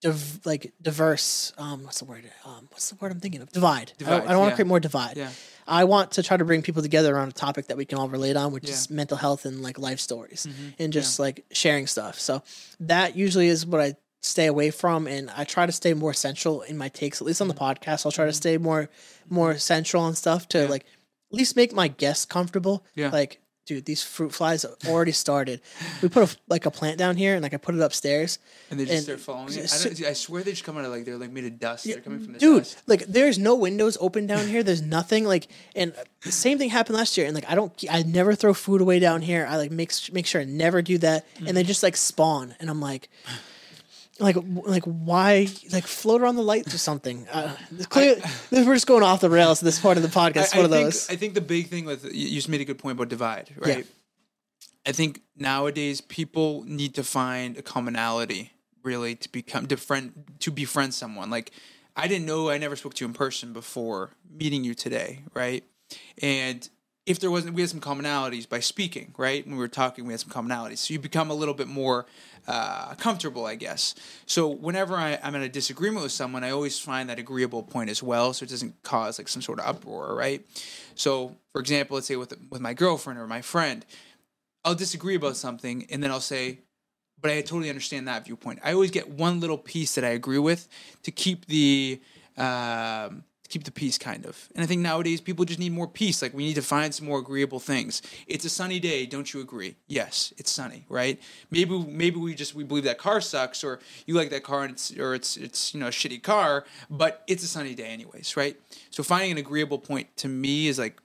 Div, like diverse um what's the word um what's the word i'm thinking of divide, I don't, don't want to
yeah.
create more divide
yeah.
I want to try to bring people together around a topic that we can all relate on, which
Yeah.
is mental health and like life stories
Mhm.
and just like sharing stuff. So that usually is what I stay away from and I try to stay more central in my takes, at least on the podcast. I'll try to stay more more central and stuff to
Mm-hmm. Yeah.
like at least make my guests comfortable.
Yeah.
Like, dude, these fruit flies already started. We put a like a plant down here and like I put it upstairs.
And they just
And
start following it. I,
so-
I swear they just come out of like they're like made of dust. they're coming from the
dude
dust.
like there's no windows open down here there's nothing like and the same thing happened last year and like i don't i never throw food away down here i like make make sure i never do that and they just like spawn and i'm like like like why like float around the lights or something uh, it's clear, we're just going off the rails this part of the podcast
I,
one
I
of
think,
those
I think the big thing with you just made a good point about divide, right? I think nowadays people need to find a commonality really to become to friend to befriend someone. Like I didn't know I never spoke to you in person before meeting you today, right? And if there wasn't we had some commonalities by speaking, right? When we were talking, we had some commonalities. So you become a little bit more uh, comfortable, I guess. So whenever I, I'm in a disagreement with someone, I always find that agreeable point as well, so it doesn't cause like some sort of uproar, right? So, for example, let's say with with my girlfriend or my friend, I'll disagree about something, and then I'll say, "But I totally understand that viewpoint." I always get one little piece that I agree with to keep the um, keep the peace, kind of. And I think nowadays people just need more peace. Like we need to find some more agreeable things. It's a sunny day, don't you agree? Yes, it's sunny, right? Maybe maybe we just we believe that car sucks, or you like that car, and it's or it's it's you know a shitty car, but it's a sunny day anyways, right? So finding an agreeable point to me is like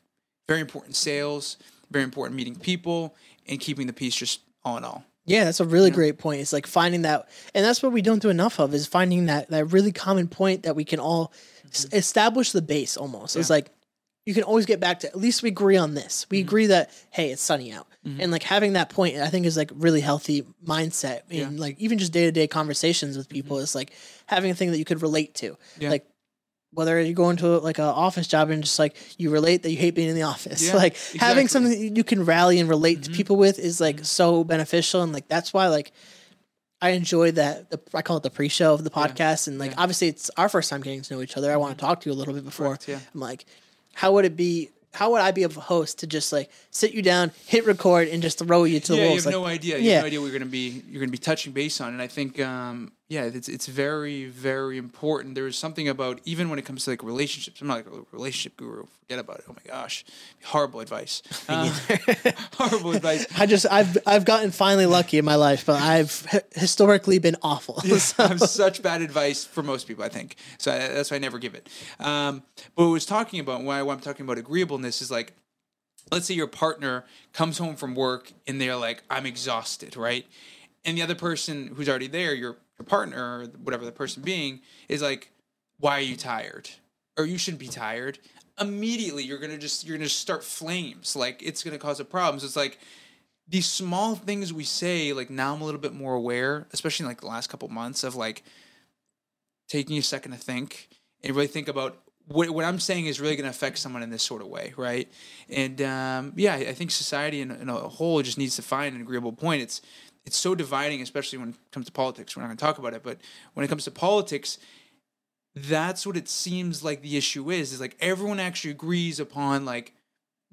very important sales, very important meeting people, and keeping the peace just all in all.
Yeah, that's a really great point. It's like finding that, and that's what we don't do enough of is finding that that really common point that we can all s- establish the base. Almost, it's
Mm-hmm.
Like you can always get back to at least we agree on this. We
Mm-hmm.
agree that hey, it's sunny out, and like having that point, I think is like really healthy mindset in
Yeah. Mm-hmm.
like even just day to day conversations with people. Is like having a thing that you could relate to,
Yeah.
like. Whether you go into like an office job and just like you relate that you hate being in the office,
Yeah,
like having something that you can rally and relate
Mm-hmm.
to people with is like so beneficial, and like that's why like I enjoy that. The, I call it the pre-show of the podcast, and like
yeah.
obviously it's our first time getting to know each other. I want to talk to you a little bit before.
Correct, yeah.
I'm like, how would it be? How would I be a host to just like sit you down, hit record, and just throw you to the
yeah, you have
Like,
no idea. You
yeah.
have no idea what you're gonna be you're gonna be touching base on. And I think um yeah, it's it's very, very important. There's something about even when it comes to like relationships. I'm not like a relationship guru. Forget about it. Oh my gosh. Horrible advice. Uh, horrible advice.
I just I've I've gotten finally lucky in my life, but I've historically been awful. So-
I have such bad advice for most people, I think. So I, that's why I never give it. Um, but what I was talking about, why, why I'm talking about agreeableness is like, let's say your partner comes home from work and they're like, I'm exhausted, right? And the other person who's already there, your, your partner, or whatever the person being, is like, why are you tired? Or you shouldn't be tired. Immediately, you're gonna just you're gonna start flames. Like it's gonna cause a problem. So it's like these small things we say. Like now, I'm a little bit more aware, especially in like the last couple months of like taking a second to think and really think about what, what I'm saying is really going to affect someone in this sort of way, right? And um, yeah, I think society in, in a whole just needs to find an agreeable point. It's it's so dividing, especially when it comes to politics. We're not going to talk about it, but when it comes to politics, that's what it seems like the issue is. Is like everyone actually agrees upon like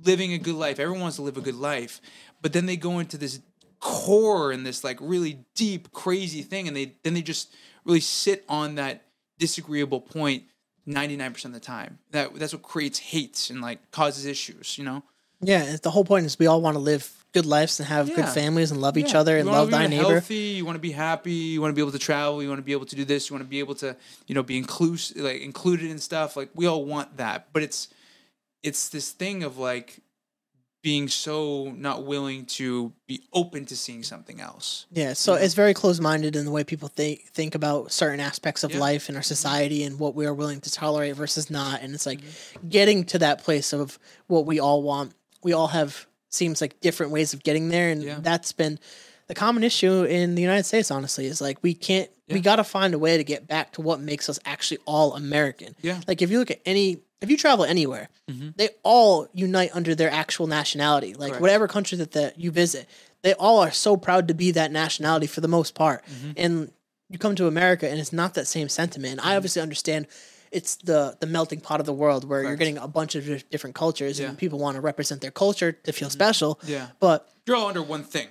living a good life. Everyone wants to live a good life, but then they go into this core and this like really deep, crazy thing, and they then they just really sit on that disagreeable point 99% of the time. That that's what creates hate and like causes issues, you know?
yeah, the whole point is we all want to live good lives and have good families and love each
Yeah.
other
You
and love thy neighbor.
Healthy, you want to be happy, you want to be able to travel, you want to be able to do this, you want to be able to, you know, be inclusive like included in stuff. Like we all want that. But it's it's this thing of like being so not willing to be open to seeing something else.
Yeah, so
Yeah.
it's very close minded in the way people think think about certain aspects of
Yeah.
life in our society and what we are willing to tolerate versus not. And it's like
Mm-hmm.
getting to that place of what we all want. We all have seems like different ways of getting there, and
Yeah.
that's been the common issue in the United States. Honestly, is like we can't we got to find a way to get back to what makes us actually all American.
Yeah.
Like if you look at any, if you travel anywhere, mm-hmm. they all unite under their actual nationality. Like
Correct.
whatever country that the, you visit, they all are so proud to be that nationality for the most part. Mm-hmm. And you come to America and it's not that same sentiment. And I mm-hmm. obviously understand it's the the melting pot of the world where you're getting a bunch of different cultures
Yeah.
and people want to represent their culture to feel mm-hmm. special.
Yeah.
But
You're all under one thing.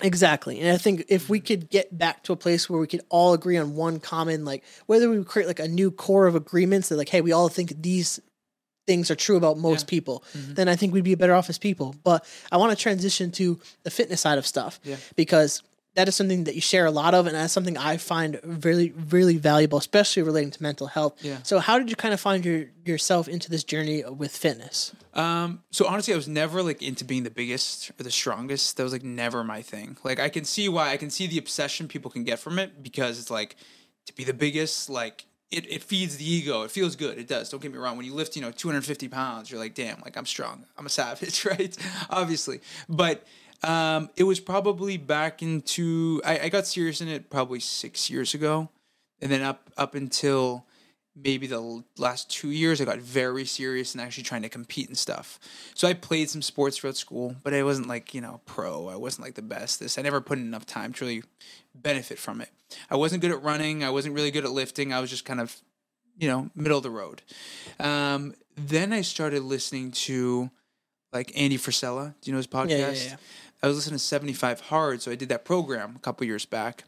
Exactly. And I think if we mm-hmm. could get back to a place where we could all agree on one common, like whether we create like a new core of agreements that like, hey, we all think these things are true about most
Yeah.
people, mm-hmm. then I think we'd be better off as people. But I want to transition to the fitness side of stuff
Yeah.
because that is something that you share a lot of and that's something I find really, really valuable, especially relating to mental health.
Yeah.
So how did you kind of find your yourself into this journey with fitness?
Um, so honestly, I was never like into being the biggest or the strongest. That was like never my thing. Like I can see why I can see the obsession people can get from it because it's like to be the biggest, like it, it feeds the ego. It feels good. It does. Don't get me wrong. When you lift, you know, 250 pounds, you're like, damn, like I'm strong. I'm a savage, right? Obviously. But um, it was probably back into I, I got serious in it probably six years ago. And then up up until maybe the last two years, I got very serious and actually trying to compete and stuff. So I played some sports throughout school, but I wasn't like, you know, pro. I wasn't like the best. This I never put in enough time to really benefit from it. I wasn't good at running. I wasn't really good at lifting. I was just kind of, you know, middle of the road. Um, then I started listening to like Andy Frisella. Do you know his podcast?
Yeah, yeah, yeah.
I was listening to 75 Hard, so I did that program a couple years back.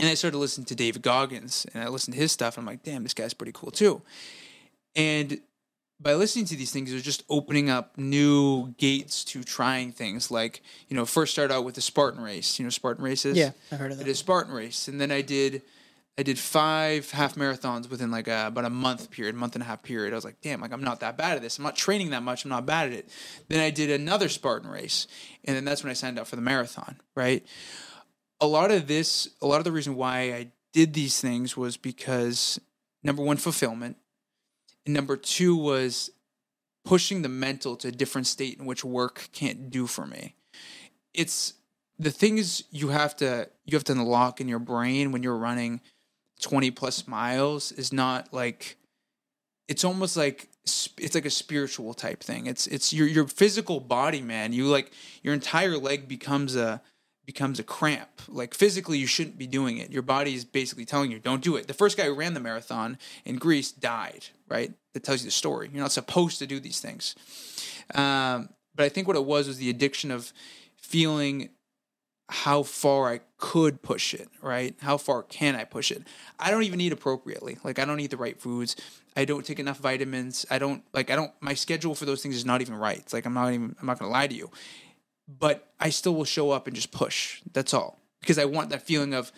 And I started listening to David Goggins and I listened to his stuff. And I'm like, damn, this guy's pretty cool too. And by listening to these things, it was just opening up new gates to trying things. Like, you know, first start out with the Spartan race. You know, Spartan races.
Yeah, I've heard of
I
that.
did a Spartan race, and then I did, I did five half marathons within like a, about a month period, month and a half period. I was like, damn, like I'm not that bad at this. I'm not training that much. I'm not bad at it. Then I did another Spartan race, and then that's when I signed up for the marathon. Right. A lot of this, a lot of the reason why I did these things was because number one, fulfillment, and number two was pushing the mental to a different state in which work can't do for me. It's the things you have to you have to unlock in your brain when you're running 20 plus miles is not like it's almost like it's like a spiritual type thing. It's it's your your physical body man. You like your entire leg becomes a becomes a cramp. Like physically you shouldn't be doing it. Your body is basically telling you don't do it. The first guy who ran the marathon in greece died right? That tells you the story. You're not supposed to do these things. Um, but i think what it was was the addiction of feeling how far I could push it, right? How far can I push it? I don't even eat appropriately. Like I don't eat the right foods. I don't take enough vitamins. I don't like I don't my schedule for those things is not even right. It's like I'm not even I'm not going to lie to you. But I still will show up and just push. That's all. Because I want that feeling of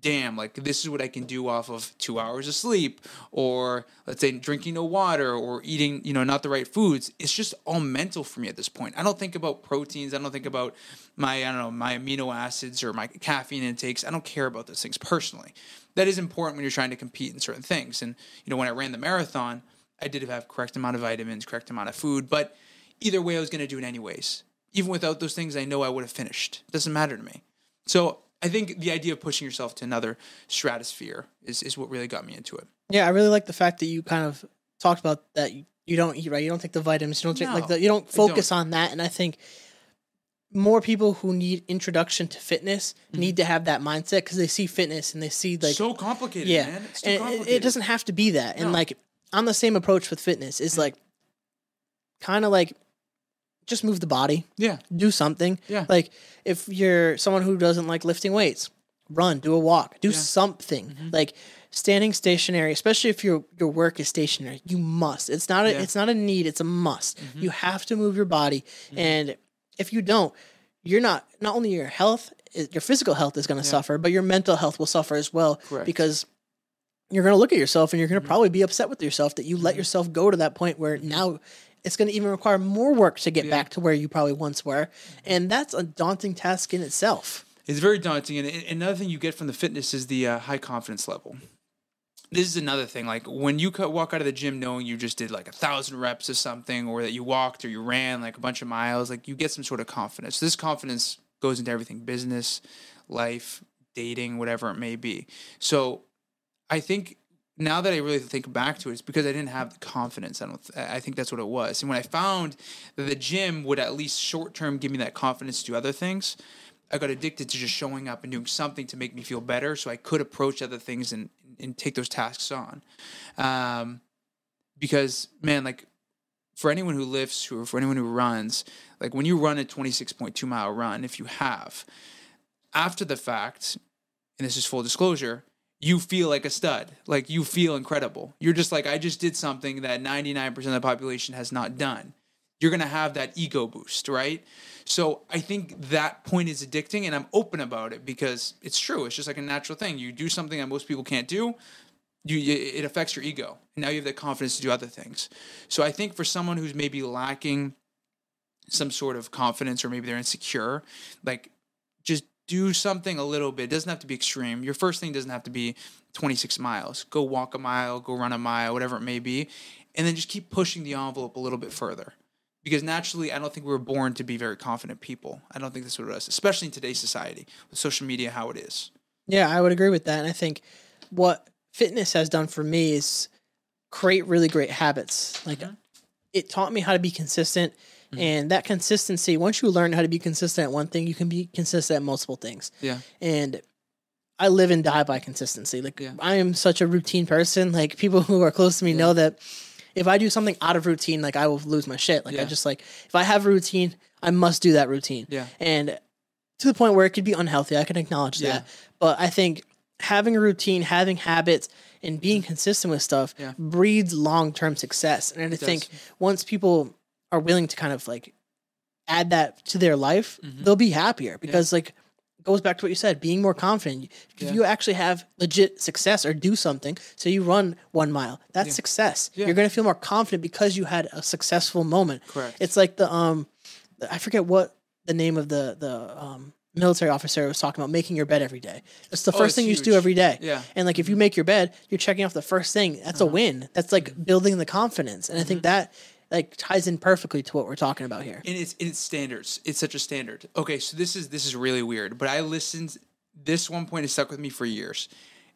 damn, like this is what I can do off of 2 hours of sleep or let's say drinking no water or eating, you know, not the right foods. It's just all mental for me at this point. I don't think about proteins. I don't think about my I don't know my amino acids or my caffeine intakes. I don't care about those things personally. That is important when you're trying to compete in certain things. And you know, when I ran the marathon, I did have correct amount of vitamins, correct amount of food, but either way, I was going to do it anyways. Even without those things, I know I would have finished. It doesn't matter to me. So I think the idea of pushing yourself to another stratosphere is, is what really got me into it.
Yeah, I really like the fact that you kind of talked about that you, don't eat right. You don't take the vitamins. You don't take like the, you don't focus on that. And I think more people who need introduction to fitness mm-hmm. need to have that mindset because they see fitness and they see like
so complicated,
yeah,
man. It's
and it-
complicated.
it, doesn't have to be that. And
No.
like on the same approach with fitness is mm. like kind of like just move the body,
yeah,
do something.
Yeah.
Like if you're someone who doesn't like lifting weights, run, do a walk, do
Yeah. Mm-hmm.
something. Like standing stationary, especially if your your work is stationary, you must. It's not a
Yeah. Mm-hmm.
it's not a need, it's a must. You have to move your body. And if you don't, you're not not only your health, your physical health is going to suffer, but your mental health will suffer as well
Correct.
because you're going to look at yourself and you're going to probably be upset with yourself that you let yourself go to that point where now it's going to even require more work to get
Yeah.
back to where you probably once were. And that's a daunting task in itself.
It's very daunting, and another thing you get from the fitness is the uh, high confidence level. This is another thing. Like when you walk out of the gym knowing you just did like a thousand reps of something, or that you walked or you ran like a bunch of miles, like you get some sort of confidence. This confidence goes into everything: business, life, dating, whatever it may be. So I think now that I really think back to it, it's because I didn't have the confidence. I don't. I think that's what it was. And when I found that the gym would at least short term give me that confidence to do other things, I got addicted to just showing up and doing something to make me feel better, so I could approach other things and and take those tasks on. Um, because man, like for anyone who lifts or for anyone who runs, like when you run a 26.2 mile run, if you have, after the fact, and this is full disclosure, you feel like a stud. Like you feel incredible. You're just like, I just did something that 99% of the population has not done. You're going to have that ego boost, right? So I think that point is addicting, and I'm open about it because it's true. It's just like a natural thing. You do something that most people can't do, you it affects your ego, and now you have the confidence to do other things. So I think for someone who's maybe lacking some sort of confidence, or maybe they're insecure, like just do something a little bit. It doesn't have to be extreme. Your first thing doesn't have to be 26 miles. Go walk a mile, go run a mile, whatever it may be, and then just keep pushing the envelope a little bit further because naturally, I don't think we were born to be very confident people. I don't think that's what it is, especially in today's society with social media, how it is.
Yeah, I would agree with that. And I think what fitness has done for me is create really great habits. Like mm-hmm. it taught me how to be consistent. Mm-hmm. And that consistency, once you learn how to be consistent at one thing, you can be consistent at multiple things.
Yeah.
And I live and die by consistency. Like
Yeah.
I am such a routine person. Like people who are close to me know that if I do something out of routine, like I will lose my shit. Like I just like if I have a routine, I must do that routine.
Yeah.
And to the point where it could be unhealthy, I can acknowledge
Yeah.
that. But I think having a routine, having habits, and being consistent with stuff
Yeah.
breeds long term success. And I think
does.
once people are willing to kind of like add that to their life,
Mm-hmm.
they'll be happier because like it goes back to what you said, being more confident. If
Yeah.
you actually have legit success or do something, so you run one mile, that's success.
Yeah.
You're gonna feel more confident because you had a successful moment.
Correct.
It's like the um I forget what the name of the the um military officer was talking about making your bed every day. It's the
Oh,
first
it's
thing you should do every day.
Yeah.
And like if you make your bed, you're checking off the first thing. That's a win. That's like building the confidence. And I think that like ties in perfectly to what we're talking about here.
and it's it's standards. It's such a standard. Okay, so this is this is really weird, but I listened. This one point has stuck with me for years.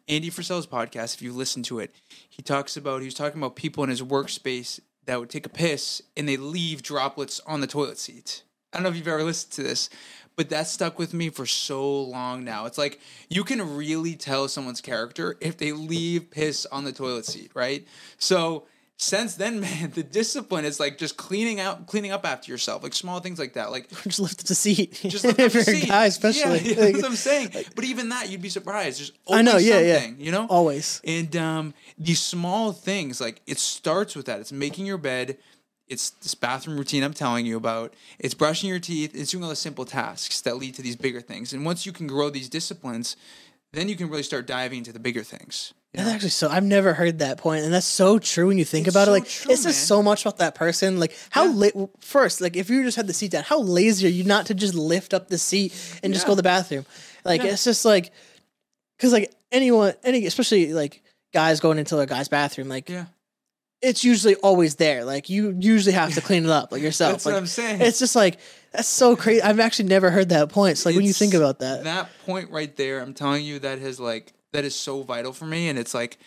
Andy Frisella's podcast, if you listen to it, he talks about he was talking about people in his workspace that would take a piss and they leave droplets on the toilet seat. I don't know if you've ever listened to this, but that stuck with me for so long now. It's like you can really tell someone's character if they leave piss on the toilet seat, right? So since then, man, the discipline is like just cleaning out, cleaning up after yourself, like small things like that, like
Just lift up the seat.
just lift up the seat.
guy, especially.
Yeah,
Like,
that's what I'm saying. but even that, you'd be surprised. There's
I know,
always
yeah, yeah.
something, you know,
always.
and um, these small things, like it starts with that. It's making your bed. It's this bathroom routine I'm telling you about. It's brushing your teeth. It's doing all the simple tasks that lead to these bigger things. And once you can grow these disciplines, then you can really start diving into the bigger things. you
That's
know?
actually so. I've never heard that point, and that's so true when you think
It's
about it. Like,
true,
it's just so much about that person. Like, how
Yeah.
la- first, like, if you just had the seat down, how lazy are you not to just lift up the seat and just
Yeah.
go to the bathroom? Like,
Yeah.
it's just like, because like anyone, any, especially like guys going into a guy's bathroom, like,
Yeah.
it's usually always there. Like, you usually have to clean it up, like yourself.
That's
like,
what I'm saying.
It's just like that's so crazy. I've actually never heard that point. So, like, when you think about that,
that point right there, I'm telling you, that has like that is so vital for me, and it's like,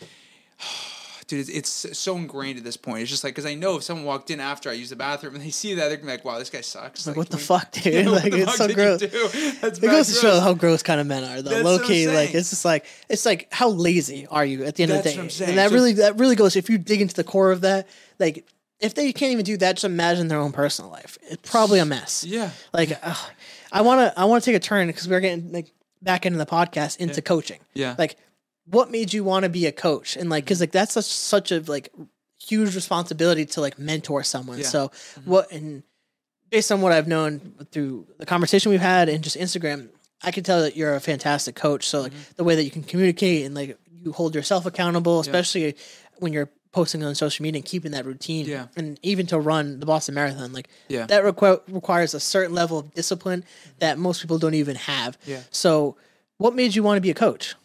dude, it's, it's so ingrained at this point. It's just like because I know if someone walked in after I use the bathroom and they see that, they're gonna be like, "Wow, this guy sucks."
like, what the
we-
fuck, dude?
What
like, it's so gross.
That's
It goes to show how gross kind of men are, though.
That's
Low
what I'm
key, like it's just like it's like how lazy are you at the end of
That's
the
what I'm
day?
saying.
And that
So-
really that really goes. If you dig into the core of that, like if they can't even do that, just imagine their own personal life. It's probably a mess.
Yeah.
Like ugh, I want to I want to take a turn because we're getting like back into the podcast into coaching.
Yeah.
Like, what made you want to be a coach? And like, because like that's such such a like huge responsibility to like mentor someone.
Yeah.
So what and based on what I've known through the conversation we've had and just Instagram, I can tell that you're a fantastic coach. So like
Mm-hmm.
the way that you can communicate and like you hold yourself accountable, especially when you're posting on social media and keeping that routine.
Yeah.
And even to run the Boston Marathon, like
Yeah.
that requ- requires a certain level of discipline that most people don't even have.
Yeah.
So what made you want to be a coach?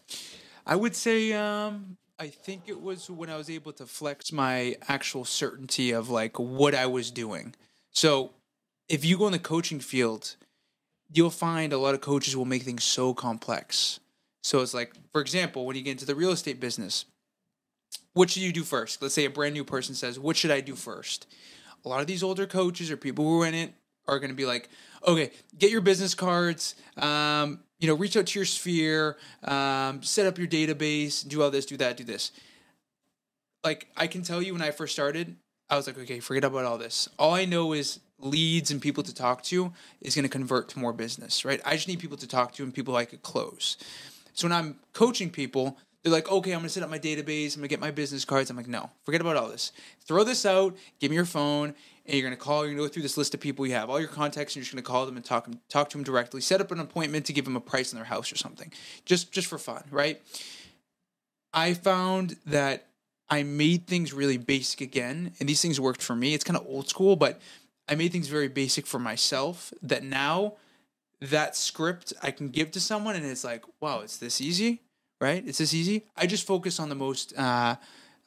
I would say um I think it was when I was able to flex my actual certainty of like what I was doing. So if you go in the coaching field, you'll find a lot of coaches will make things so complex. So it's like, for example, when you get into the real estate business, what should you do first? Let's say a brand new person says, What should I do first? A lot of these older coaches or people who are in it are going to be like, Okay, get your business cards, um, you know, reach out to your sphere, um, set up your database, do all this, do that, do this. Like, I can tell you when I first started, I was like, okay, forget about all this. All I know is leads and people to talk to is going to convert to more business, right? I just need people to talk to and people I could close. So when I'm coaching people, they're like, okay, I'm gonna set up my database, I'm gonna get my business cards. I'm like, no, forget about all this. Throw this out, give me your phone, and you're gonna call, you're gonna go through this list of people you have, all your contacts, and you're just gonna call them and talk talk to them directly. Set up an appointment to give them a price on their house or something. Just just for fun, right? I found that I made things really basic again, and these things worked for me. It's kind of old school, but I made things very basic for myself that now that script I can give to someone and it's like, wow, it's this easy, right? It's this easy. I just focus on the most uh,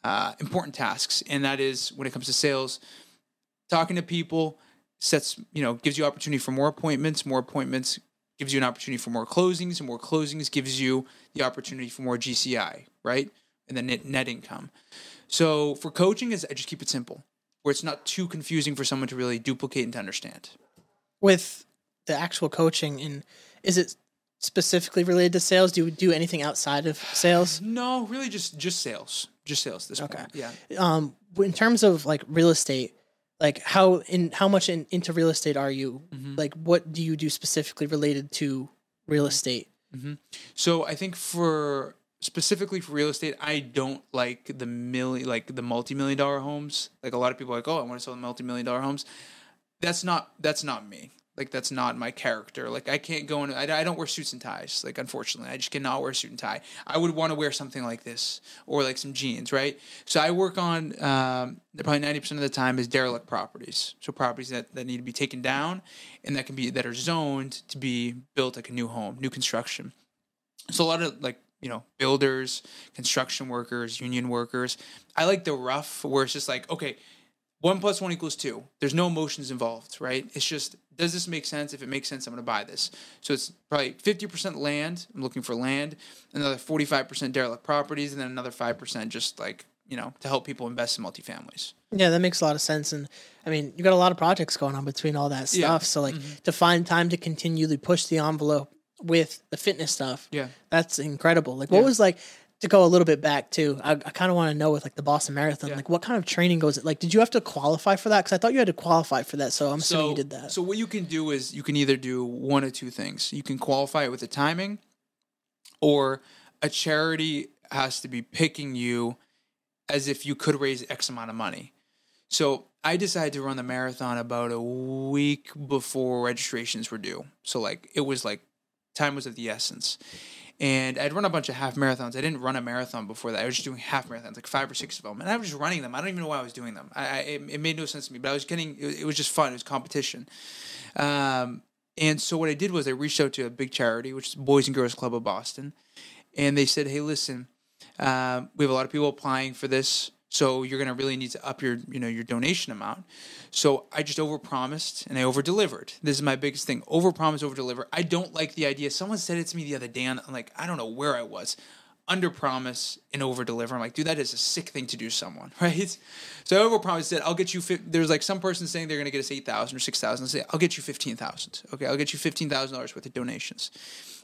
uh, important tasks, and that is when it comes to sales, talking to people sets you know gives you opportunity for more appointments. More appointments gives you an opportunity for more closings, and more closings gives you the opportunity for more GCI, right? And then net, net income. So for coaching, is I just keep it simple, where it's not too confusing for someone to really duplicate and to understand.
With the actual coaching and is it specifically related to sales? Do you do anything outside of sales?
No, really just just sales. Just sales this
Okay.
point. Yeah.
Um, in terms of like real estate, like how in how much in, into real estate are you?
Mm-hmm.
Like, what do you do specifically related to real estate?
So I think for specifically for real estate, I don't like the million like the multi million dollar homes. Like a lot of people are like, oh, I want to sell the multi million dollar homes. That's not that's not me. Like that's not my character. Like I can't go in. I, I don't wear suits and ties. Like unfortunately, I just cannot wear a suit and tie. I would want to wear something like this or like some jeans, right? So I work on um, probably ninety percent of the time is derelict properties. So properties that, that need to be taken down and that can be that are zoned to be built like a new home, new construction. So a lot of like you know builders, construction workers, union workers. I like the rough where it's just like okay, one plus one equals two. There's no emotions involved, right? It's just does this make sense? If it makes sense, I'm going to buy this. So it's probably 50% land. I'm looking for land. Another 45% derelict properties, and then another five percent just like you know to help people invest in multifamilies.
Yeah, that makes a lot of sense. And I mean, you got a lot of projects going on between all that stuff.
Yeah.
So like mm-hmm. to find time to continually push the envelope with the fitness stuff.
Yeah.
That's incredible. Like what
Yeah.
was like to go a little bit back too. I, I kind of want to know with like the Boston Marathon,
Yeah.
like what kind of training goes it? Like, did you have to qualify for that? Because I thought you had to qualify for that. So I'm assuming you did that.
So what you can do is you can either do one or two things. You can qualify it with the timing, or a charity has to be picking you as if you could raise X amount of money. So I decided to run the marathon about a week before registrations were due. So like it was like time was of the essence. And I'd run a bunch of half marathons. I didn't run a marathon before that. I was just doing half marathons, like five or six of them, and I was just running them. I don't even know why I was doing them. I, I it, it made no sense to me, but I was getting. It, it was just fun. It was competition. Um, and so what I did was I reached out to a big charity, which is Boys and Girls Club of Boston, and they said, "Hey, listen, um, we have a lot of people applying for this, so you're going to really need to up your, you know, your donation amount." So I just overpromised and I overdelivered. This is my biggest thing: overpromise, overdeliver. I don't like the idea. Someone said it to me the other day, and I'm like, I don't know where I was. Underpromise and overdeliver. I'm like, dude, that is a sick thing to do. Someone, right? So I overpromised that I'll get you. There's like some person saying they're going to get us eight thousand or six thousand. Say I'll get you fifteen thousand. Okay, I'll get you fifteen thousand dollars worth of donations.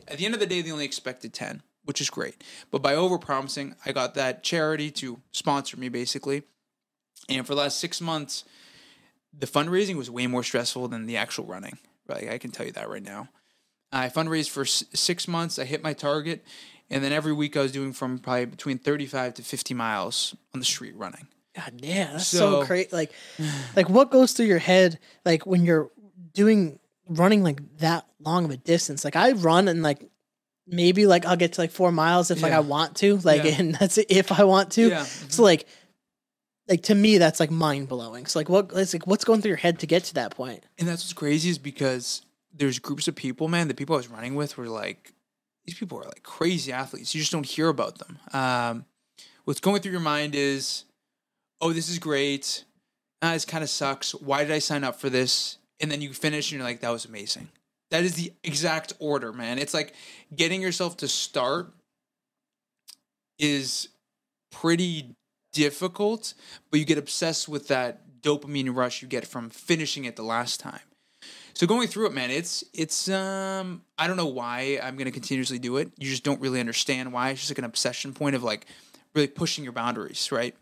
At the end of the day, they only expected ten, which is great. But by overpromising, I got that charity to sponsor me basically. And for the last six months, the fundraising was way more stressful than the actual running. I can tell you that right now. I fundraised for s- six months. I hit my target, and then every week I was doing from probably between thirty-five to fifty miles on the street running.
God damn, that's so,
So-
crazy. Like, like what goes through your head like when you're doing running like that long of a distance? Like I run and like maybe like I'll get to like four miles if like I want to, like,
Yeah.
and that's if I want to.
Yeah.
So like, like to me that's like mind blowing. So like, what it's like what's going through your head to get to that point?
And that's what's crazy is because there's groups of people, man. The people I was running with were like, these people are like crazy athletes. You just don't hear about them. Um, what's going through your mind is, oh, this is great. Ah, this kind of sucks. Why did I sign up for this? And then you finish and you're like, that was amazing. That is the exact order, man. It's like getting yourself to start is pretty difficult, but you get obsessed with that dopamine rush you get from finishing it the last time. So going through it, man, it's it's um I don't know why I'm gonna continuously do it. You just don't really understand why. It's just like an obsession point of like really pushing your boundaries, right?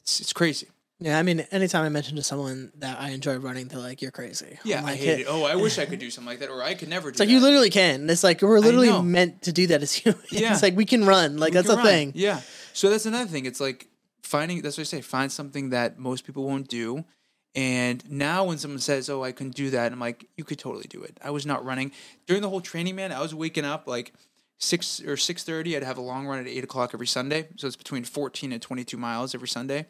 It's it's crazy.
Yeah, I mean, anytime I mention to someone that I enjoy running, they're like, "You're crazy."
Yeah,
I'm
I hate it. Oh, I wish I could do something like that, or I could never do
It's like
that.
you literally can. It's like we're literally meant to do that as humans.
Yeah.
It's like we can run. Like
We
that's a
run.
thing.
Yeah. So that's another thing. It's like finding. That's what I say. Find something that most people won't do. And now when someone says, "Oh, I couldn't do that," I'm like, "You could totally do it." I was not running during the whole training, man. I was waking up like six or six thirty. I'd have a long run at eight o'clock every Sunday. So it's between fourteen and twenty two miles every Sunday.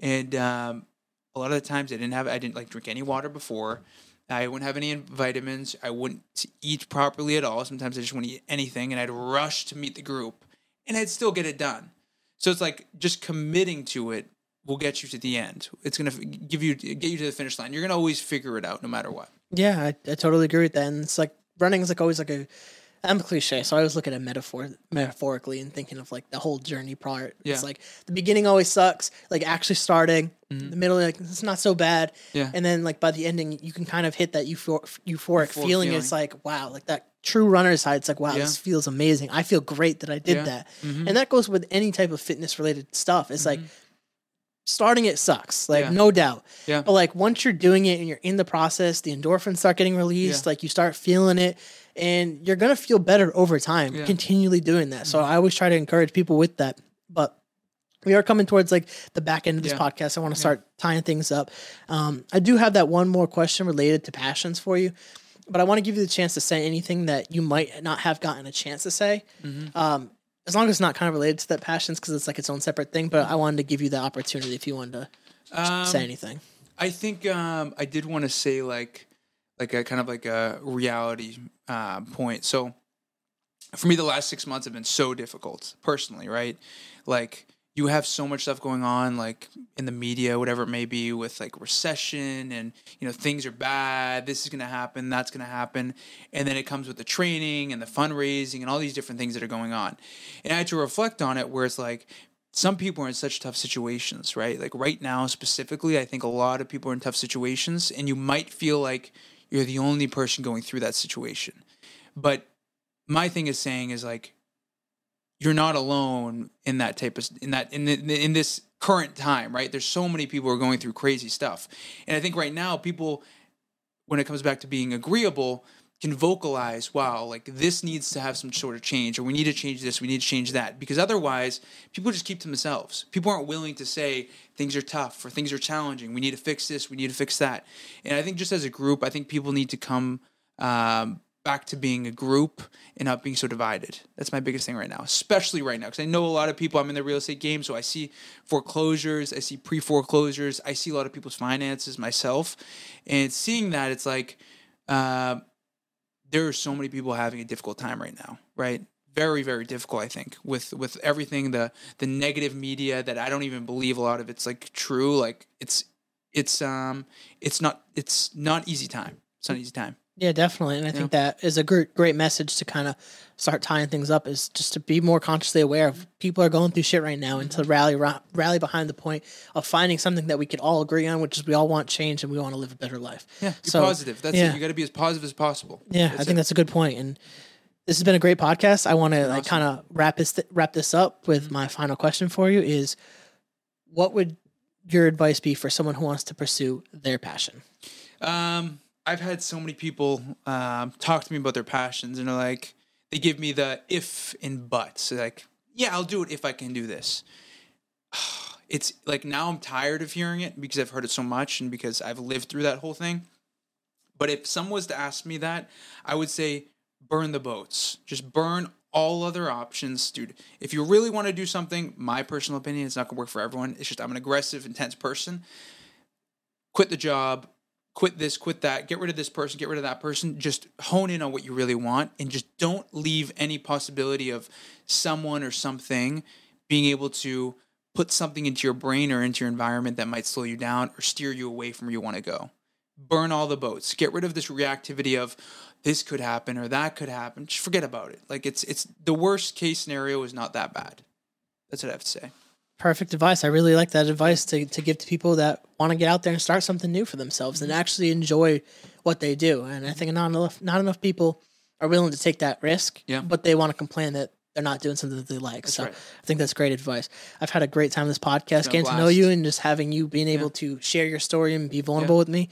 And um, a lot of the times I didn't have. I didn't like drink any water before. I wouldn't have any vitamins. I wouldn't eat properly at all. Sometimes I just wouldn't eat anything, and I'd rush to meet the group, and I'd still get it done. So it's like just committing to it will get you to the end. It's gonna give you get you to the finish line. You're gonna always figure it out, no matter what.
Yeah, I, I totally agree with that. And it's like running is like always like a. I'm a cliche, so I always look at it metaphor metaphorically and thinking of like the whole journey part.
Yeah.
It's like the beginning always sucks. Like actually starting, the middle like it's not so bad.
Mm-hmm. Yeah.
And then like by the ending, you can kind of hit that euphor- euphoric,
Euphoric
feeling. It's like wow, like that true runner's high. It's like wow,
Yeah.
this feels amazing. I feel great that I did
Yeah.
that.
Mhm.
And that goes with any type of fitness related stuff. It's like starting it sucks, like
Mm-hmm. Yeah.
no doubt.
Yeah.
But like once you're doing it and you're in the process, the endorphins start getting released, like you start feeling it and you're gonna feel better over time,
Yeah. Mm-hmm.
continually doing that. So I always try to encourage people with that. But we are coming towards like the back end of this
Yeah.
podcast. I want to start tying things up. Um, I do have that one more question related to passions for you, but I want to give you the chance to say anything that you might not have gotten a chance to say.
Mm-hmm.
Um, as long as it's not kind of related to that passions, because it's like its own separate thing. But I wanted to give you the opportunity if you wanted to
Um,
say anything.
I think um, I did want to say like like a kind of like a reality uh, point. So for me, the last six months have been so difficult personally, right? Like you have so much stuff going on, like in the media, whatever it may be, with like recession and you know things are bad. This is going to happen. That's going to happen, and then it comes with the training and the fundraising and all these different things that are going on. And I had to reflect on it, where it's like some people are in such tough situations, right? Like right now specifically, I think a lot of people are in tough situations, and you might feel like you're the only person going through that situation. But my thing is saying is like you're not alone in that type of in that in the, in this current time, right? There's so many people are going through crazy stuff, and I think right now people, when it comes back to being agreeable, can vocalize, wow, like this needs to have some sort of change, or we need to change this, we need to change that, because otherwise people just keep to themselves. People aren't willing to say things are tough or things are challenging. We need to fix this, we need to fix that, and I think just as a group, I think people need to come. Um, back to being a group and not being so divided. That's my biggest thing right now, especially right now, because I know a lot of people. I'm in the real estate game, so I see foreclosures, I see pre foreclosures, I see a lot of people's finances myself, and seeing that, it's like uh, there are so many people having a difficult time right now, right? Very, very difficult. I think with with everything the the negative media that I don't even believe a lot of it's like true. Like it's it's um it's not it's not easy time. It's not easy time.
Yeah, definitely. And I think that is a great, great message to kind of start tying things up is just to be more consciously aware of people are going through shit right now and to rally ra- rally behind the point of finding something that we could all agree on, which is we all want change and we want to live a better life.
Yeah, be
So,
positive. That's
yeah.
it. You got to be as positive as possible.
Yeah, I think that's a good point. And this has been a great podcast. I want to like kind of wrap this wrap this up with my final question for you is what would your advice be for someone who wants to pursue their passion?
Um, I've had so many people um, talk to me about their passions, and they're like, they give me the if and buts. Like, yeah, I'll do it if I can do this. It's like now I'm tired of hearing it because I've heard it so much and because I've lived through that whole thing. But if someone was to ask me that, I would say burn the boats. Just burn all other options, dude. If you really want to do something, my personal opinion, it's not gonna work for everyone. It's just I'm an aggressive, intense person. Quit the job, quit this, quit that, get rid of this person, get rid of that person. Just hone in on what you really want and just don't leave any possibility of someone or something being able to put something into your brain or into your environment that might slow you down or steer you away from where you want to go. Burn all the boats. Get rid of this reactivity of this could happen or that could happen. Just forget about it. Like it's it's the worst case scenario is not that bad. that's what I have to say.
Perfect advice. I really like that advice to, to give to people that want to get out there and start something new for themselves and actually enjoy what they do. And I think not enough not enough people are willing to take that risk.
Yeah.
But they want to complain that they're not doing something that they like. so
right.
I think that's great advice. I've had a great time this podcast, getting to know you and just having you being able to share your story and be vulnerable with me.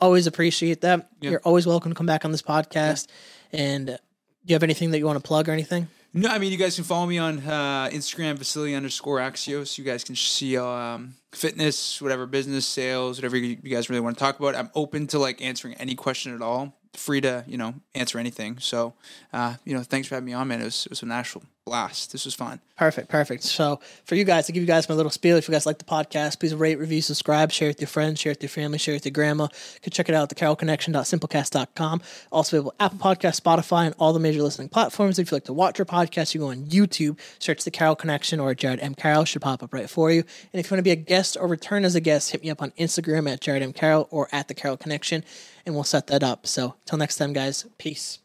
Always appreciate that.
Mm-hmm. Yeah.
You're always welcome to come back on this podcast. And uh, do you have anything that you want to plug or anything?
No, I mean you guys can follow me on uh, Instagram, Vasily underscore Axios. You guys can see um, fitness, whatever business, sales, whatever you, guys really want to talk about. I'm open to like answering any question at all. Free to you know answer anything. So uh, you know, thanks for having me on, man. It was it was an actual blast. This was fun.
Perfect, perfect. So for you guys, to give you guys my little spiel, if you guys like the podcast, please rate, review, subscribe, share it with your friends, share it with your family, share it with your grandma. You can check it out at thecarolconnection.simplecast.com. Also available Apple Podcast, Spotify, and all the major listening platforms. If you like to watch our podcast, you go on YouTube, search The Carroll Connection or Jared M. Carroll should pop up right for you. And if you want to be a guest or return as a guest, hit me up on Instagram at Jared M. Carroll or at The Carroll Connection, and we'll set that up. So till next time, guys, peace.